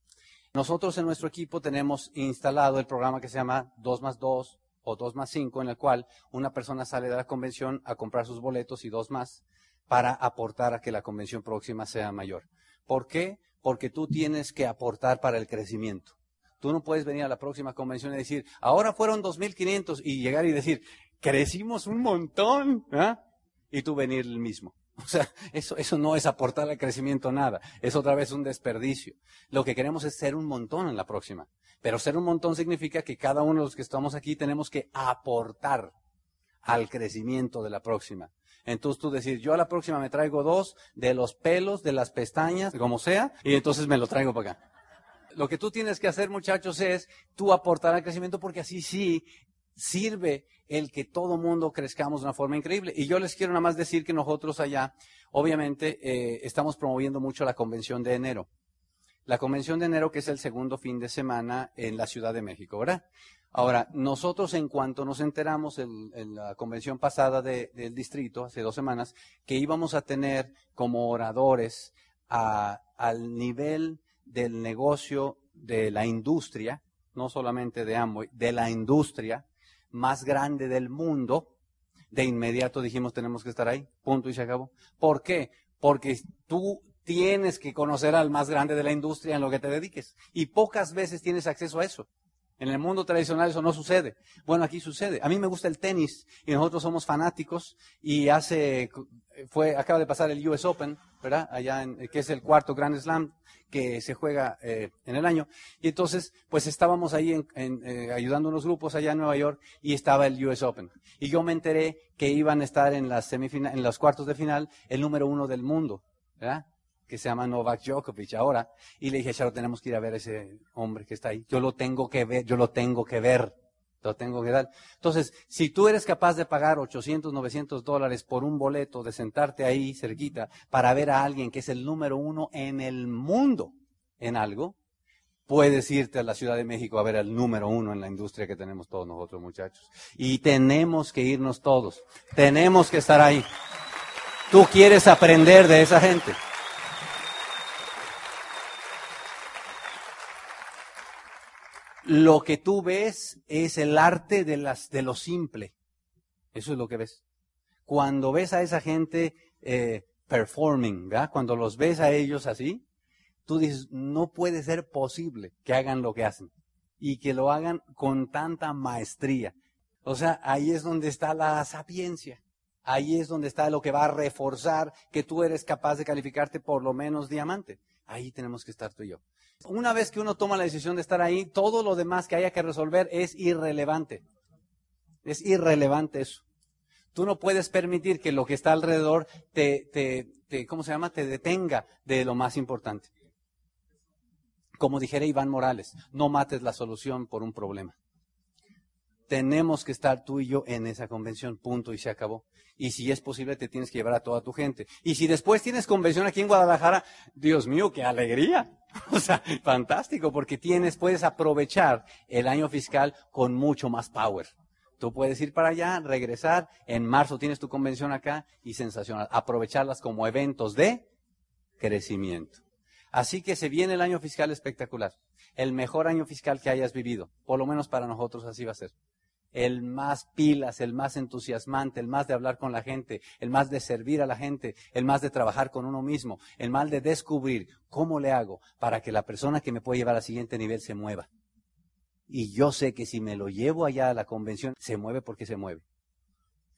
S1: Nosotros en nuestro equipo tenemos instalado el programa que se llama 2 más 2 o 2 más 5, en el cual una persona sale de la convención a comprar sus boletos y dos más para aportar a que la convención próxima sea mayor. ¿Por qué? Porque tú tienes que aportar para el crecimiento. Tú no puedes venir a la próxima convención y decir, ahora fueron 2.500 y llegar y decir, crecimos un montón, ¿ah? y tú venir el mismo. O sea, eso, eso no es aportar al crecimiento nada, es otra vez un desperdicio. Lo que queremos es ser un montón en la próxima. Pero ser un montón significa que cada uno de los que estamos aquí tenemos que aportar al crecimiento de la próxima. Entonces tú decir, yo a la próxima me traigo dos de los pelos, de las pestañas, como sea, y entonces me lo traigo para acá. Lo que tú tienes que hacer, muchachos, es tú aportar al crecimiento porque así sí sirve el que todo mundo crezcamos de una forma increíble. Y yo les quiero nada más decir que nosotros allá, obviamente, eh, estamos promoviendo mucho la convención de enero. La convención de enero, que es el segundo fin de semana en la Ciudad de México, ¿verdad? Ahora, nosotros en cuanto nos enteramos en, la convención pasada del distrito, hace dos semanas, que íbamos a tener como oradores al nivel del negocio de la industria, no solamente de Amway, de la industria más grande del mundo, de inmediato dijimos tenemos que estar ahí, punto y se acabó. ¿Por qué? Porque tú tienes que conocer al más grande de la industria en lo que te dediques y pocas veces tienes acceso a eso. En el mundo tradicional eso no sucede. Bueno, aquí sucede. A mí me gusta el tenis y nosotros somos fanáticos y hace, fue, acaba de pasar el US Open, ¿verdad? Allá en, que es el cuarto Grand Slam que se juega eh, en el año. Y entonces, pues estábamos ahí en, eh, ayudando unos grupos allá en Nueva York y estaba el US Open. Y yo me enteré que iban a estar en las en los cuartos de final el número uno del mundo, ¿verdad? que se llama Novak Djokovic ahora, y le dije, Charo, tenemos que ir a ver a ese hombre que está ahí. Yo lo tengo que ver, yo lo tengo que ver, lo tengo que dar. Entonces, si tú eres capaz de pagar 800, 900 dólares por un boleto, de sentarte ahí cerquita para ver a alguien que es el número uno en el mundo en algo, puedes irte a la Ciudad de México a ver al número uno en la industria que tenemos todos nosotros, muchachos. Y tenemos que irnos todos. Tenemos que estar ahí. Tú quieres aprender de esa gente. Lo que tú ves es el arte de, las, de lo simple. Eso es lo que ves. Cuando ves a esa gente eh, performing, ¿verdad? cuando los ves a ellos así, tú dices, no puede ser posible que hagan lo que hacen y que lo hagan con tanta maestría. O sea, ahí es donde está la sapiencia. Ahí es donde está lo que va a reforzar que tú eres capaz de calificarte por lo menos diamante. Ahí tenemos que estar tú y yo. Una vez que uno toma la decisión de estar ahí, todo lo demás que haya que resolver es irrelevante. Es irrelevante eso. Tú no puedes permitir que lo que está alrededor te, ¿cómo se llama? Te detenga de lo más importante. Como dijera Iván Morales, no mates la solución por un problema tenemos que estar tú y yo en esa convención, punto, y se acabó. Y si es posible, te tienes que llevar a toda tu gente. Y si después tienes convención aquí en Guadalajara, Dios mío, qué alegría. O sea, fantástico, porque tienes, puedes aprovechar el año fiscal con mucho más power. Tú puedes ir para allá, regresar, en marzo tienes tu convención acá y sensacional. Aprovecharlas como eventos de crecimiento. Así que se viene el año fiscal espectacular. El mejor año fiscal que hayas vivido. Por lo menos para nosotros así va a ser el más pilas, el más entusiasmante, el más de hablar con la gente, el más de servir a la gente, el más de trabajar con uno mismo, el más de descubrir cómo le hago para que la persona que me puede llevar al siguiente nivel se mueva. Y yo sé que si me lo llevo allá a la convención, se mueve porque se mueve.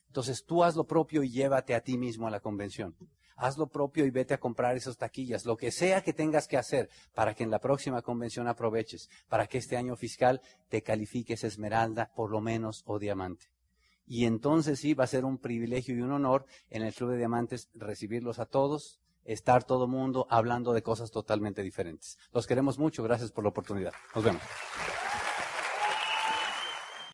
S1: Entonces tú haz lo propio y llévate a ti mismo a la convención haz lo propio y vete a comprar esas taquillas, lo que sea que tengas que hacer para que en la próxima convención aproveches, para que este año fiscal te califiques esmeralda por lo menos o diamante. Y entonces sí va a ser un privilegio y un honor en el Club de Diamantes recibirlos a todos, estar todo mundo hablando de cosas totalmente diferentes. Los queremos mucho, gracias por la oportunidad. Nos vemos.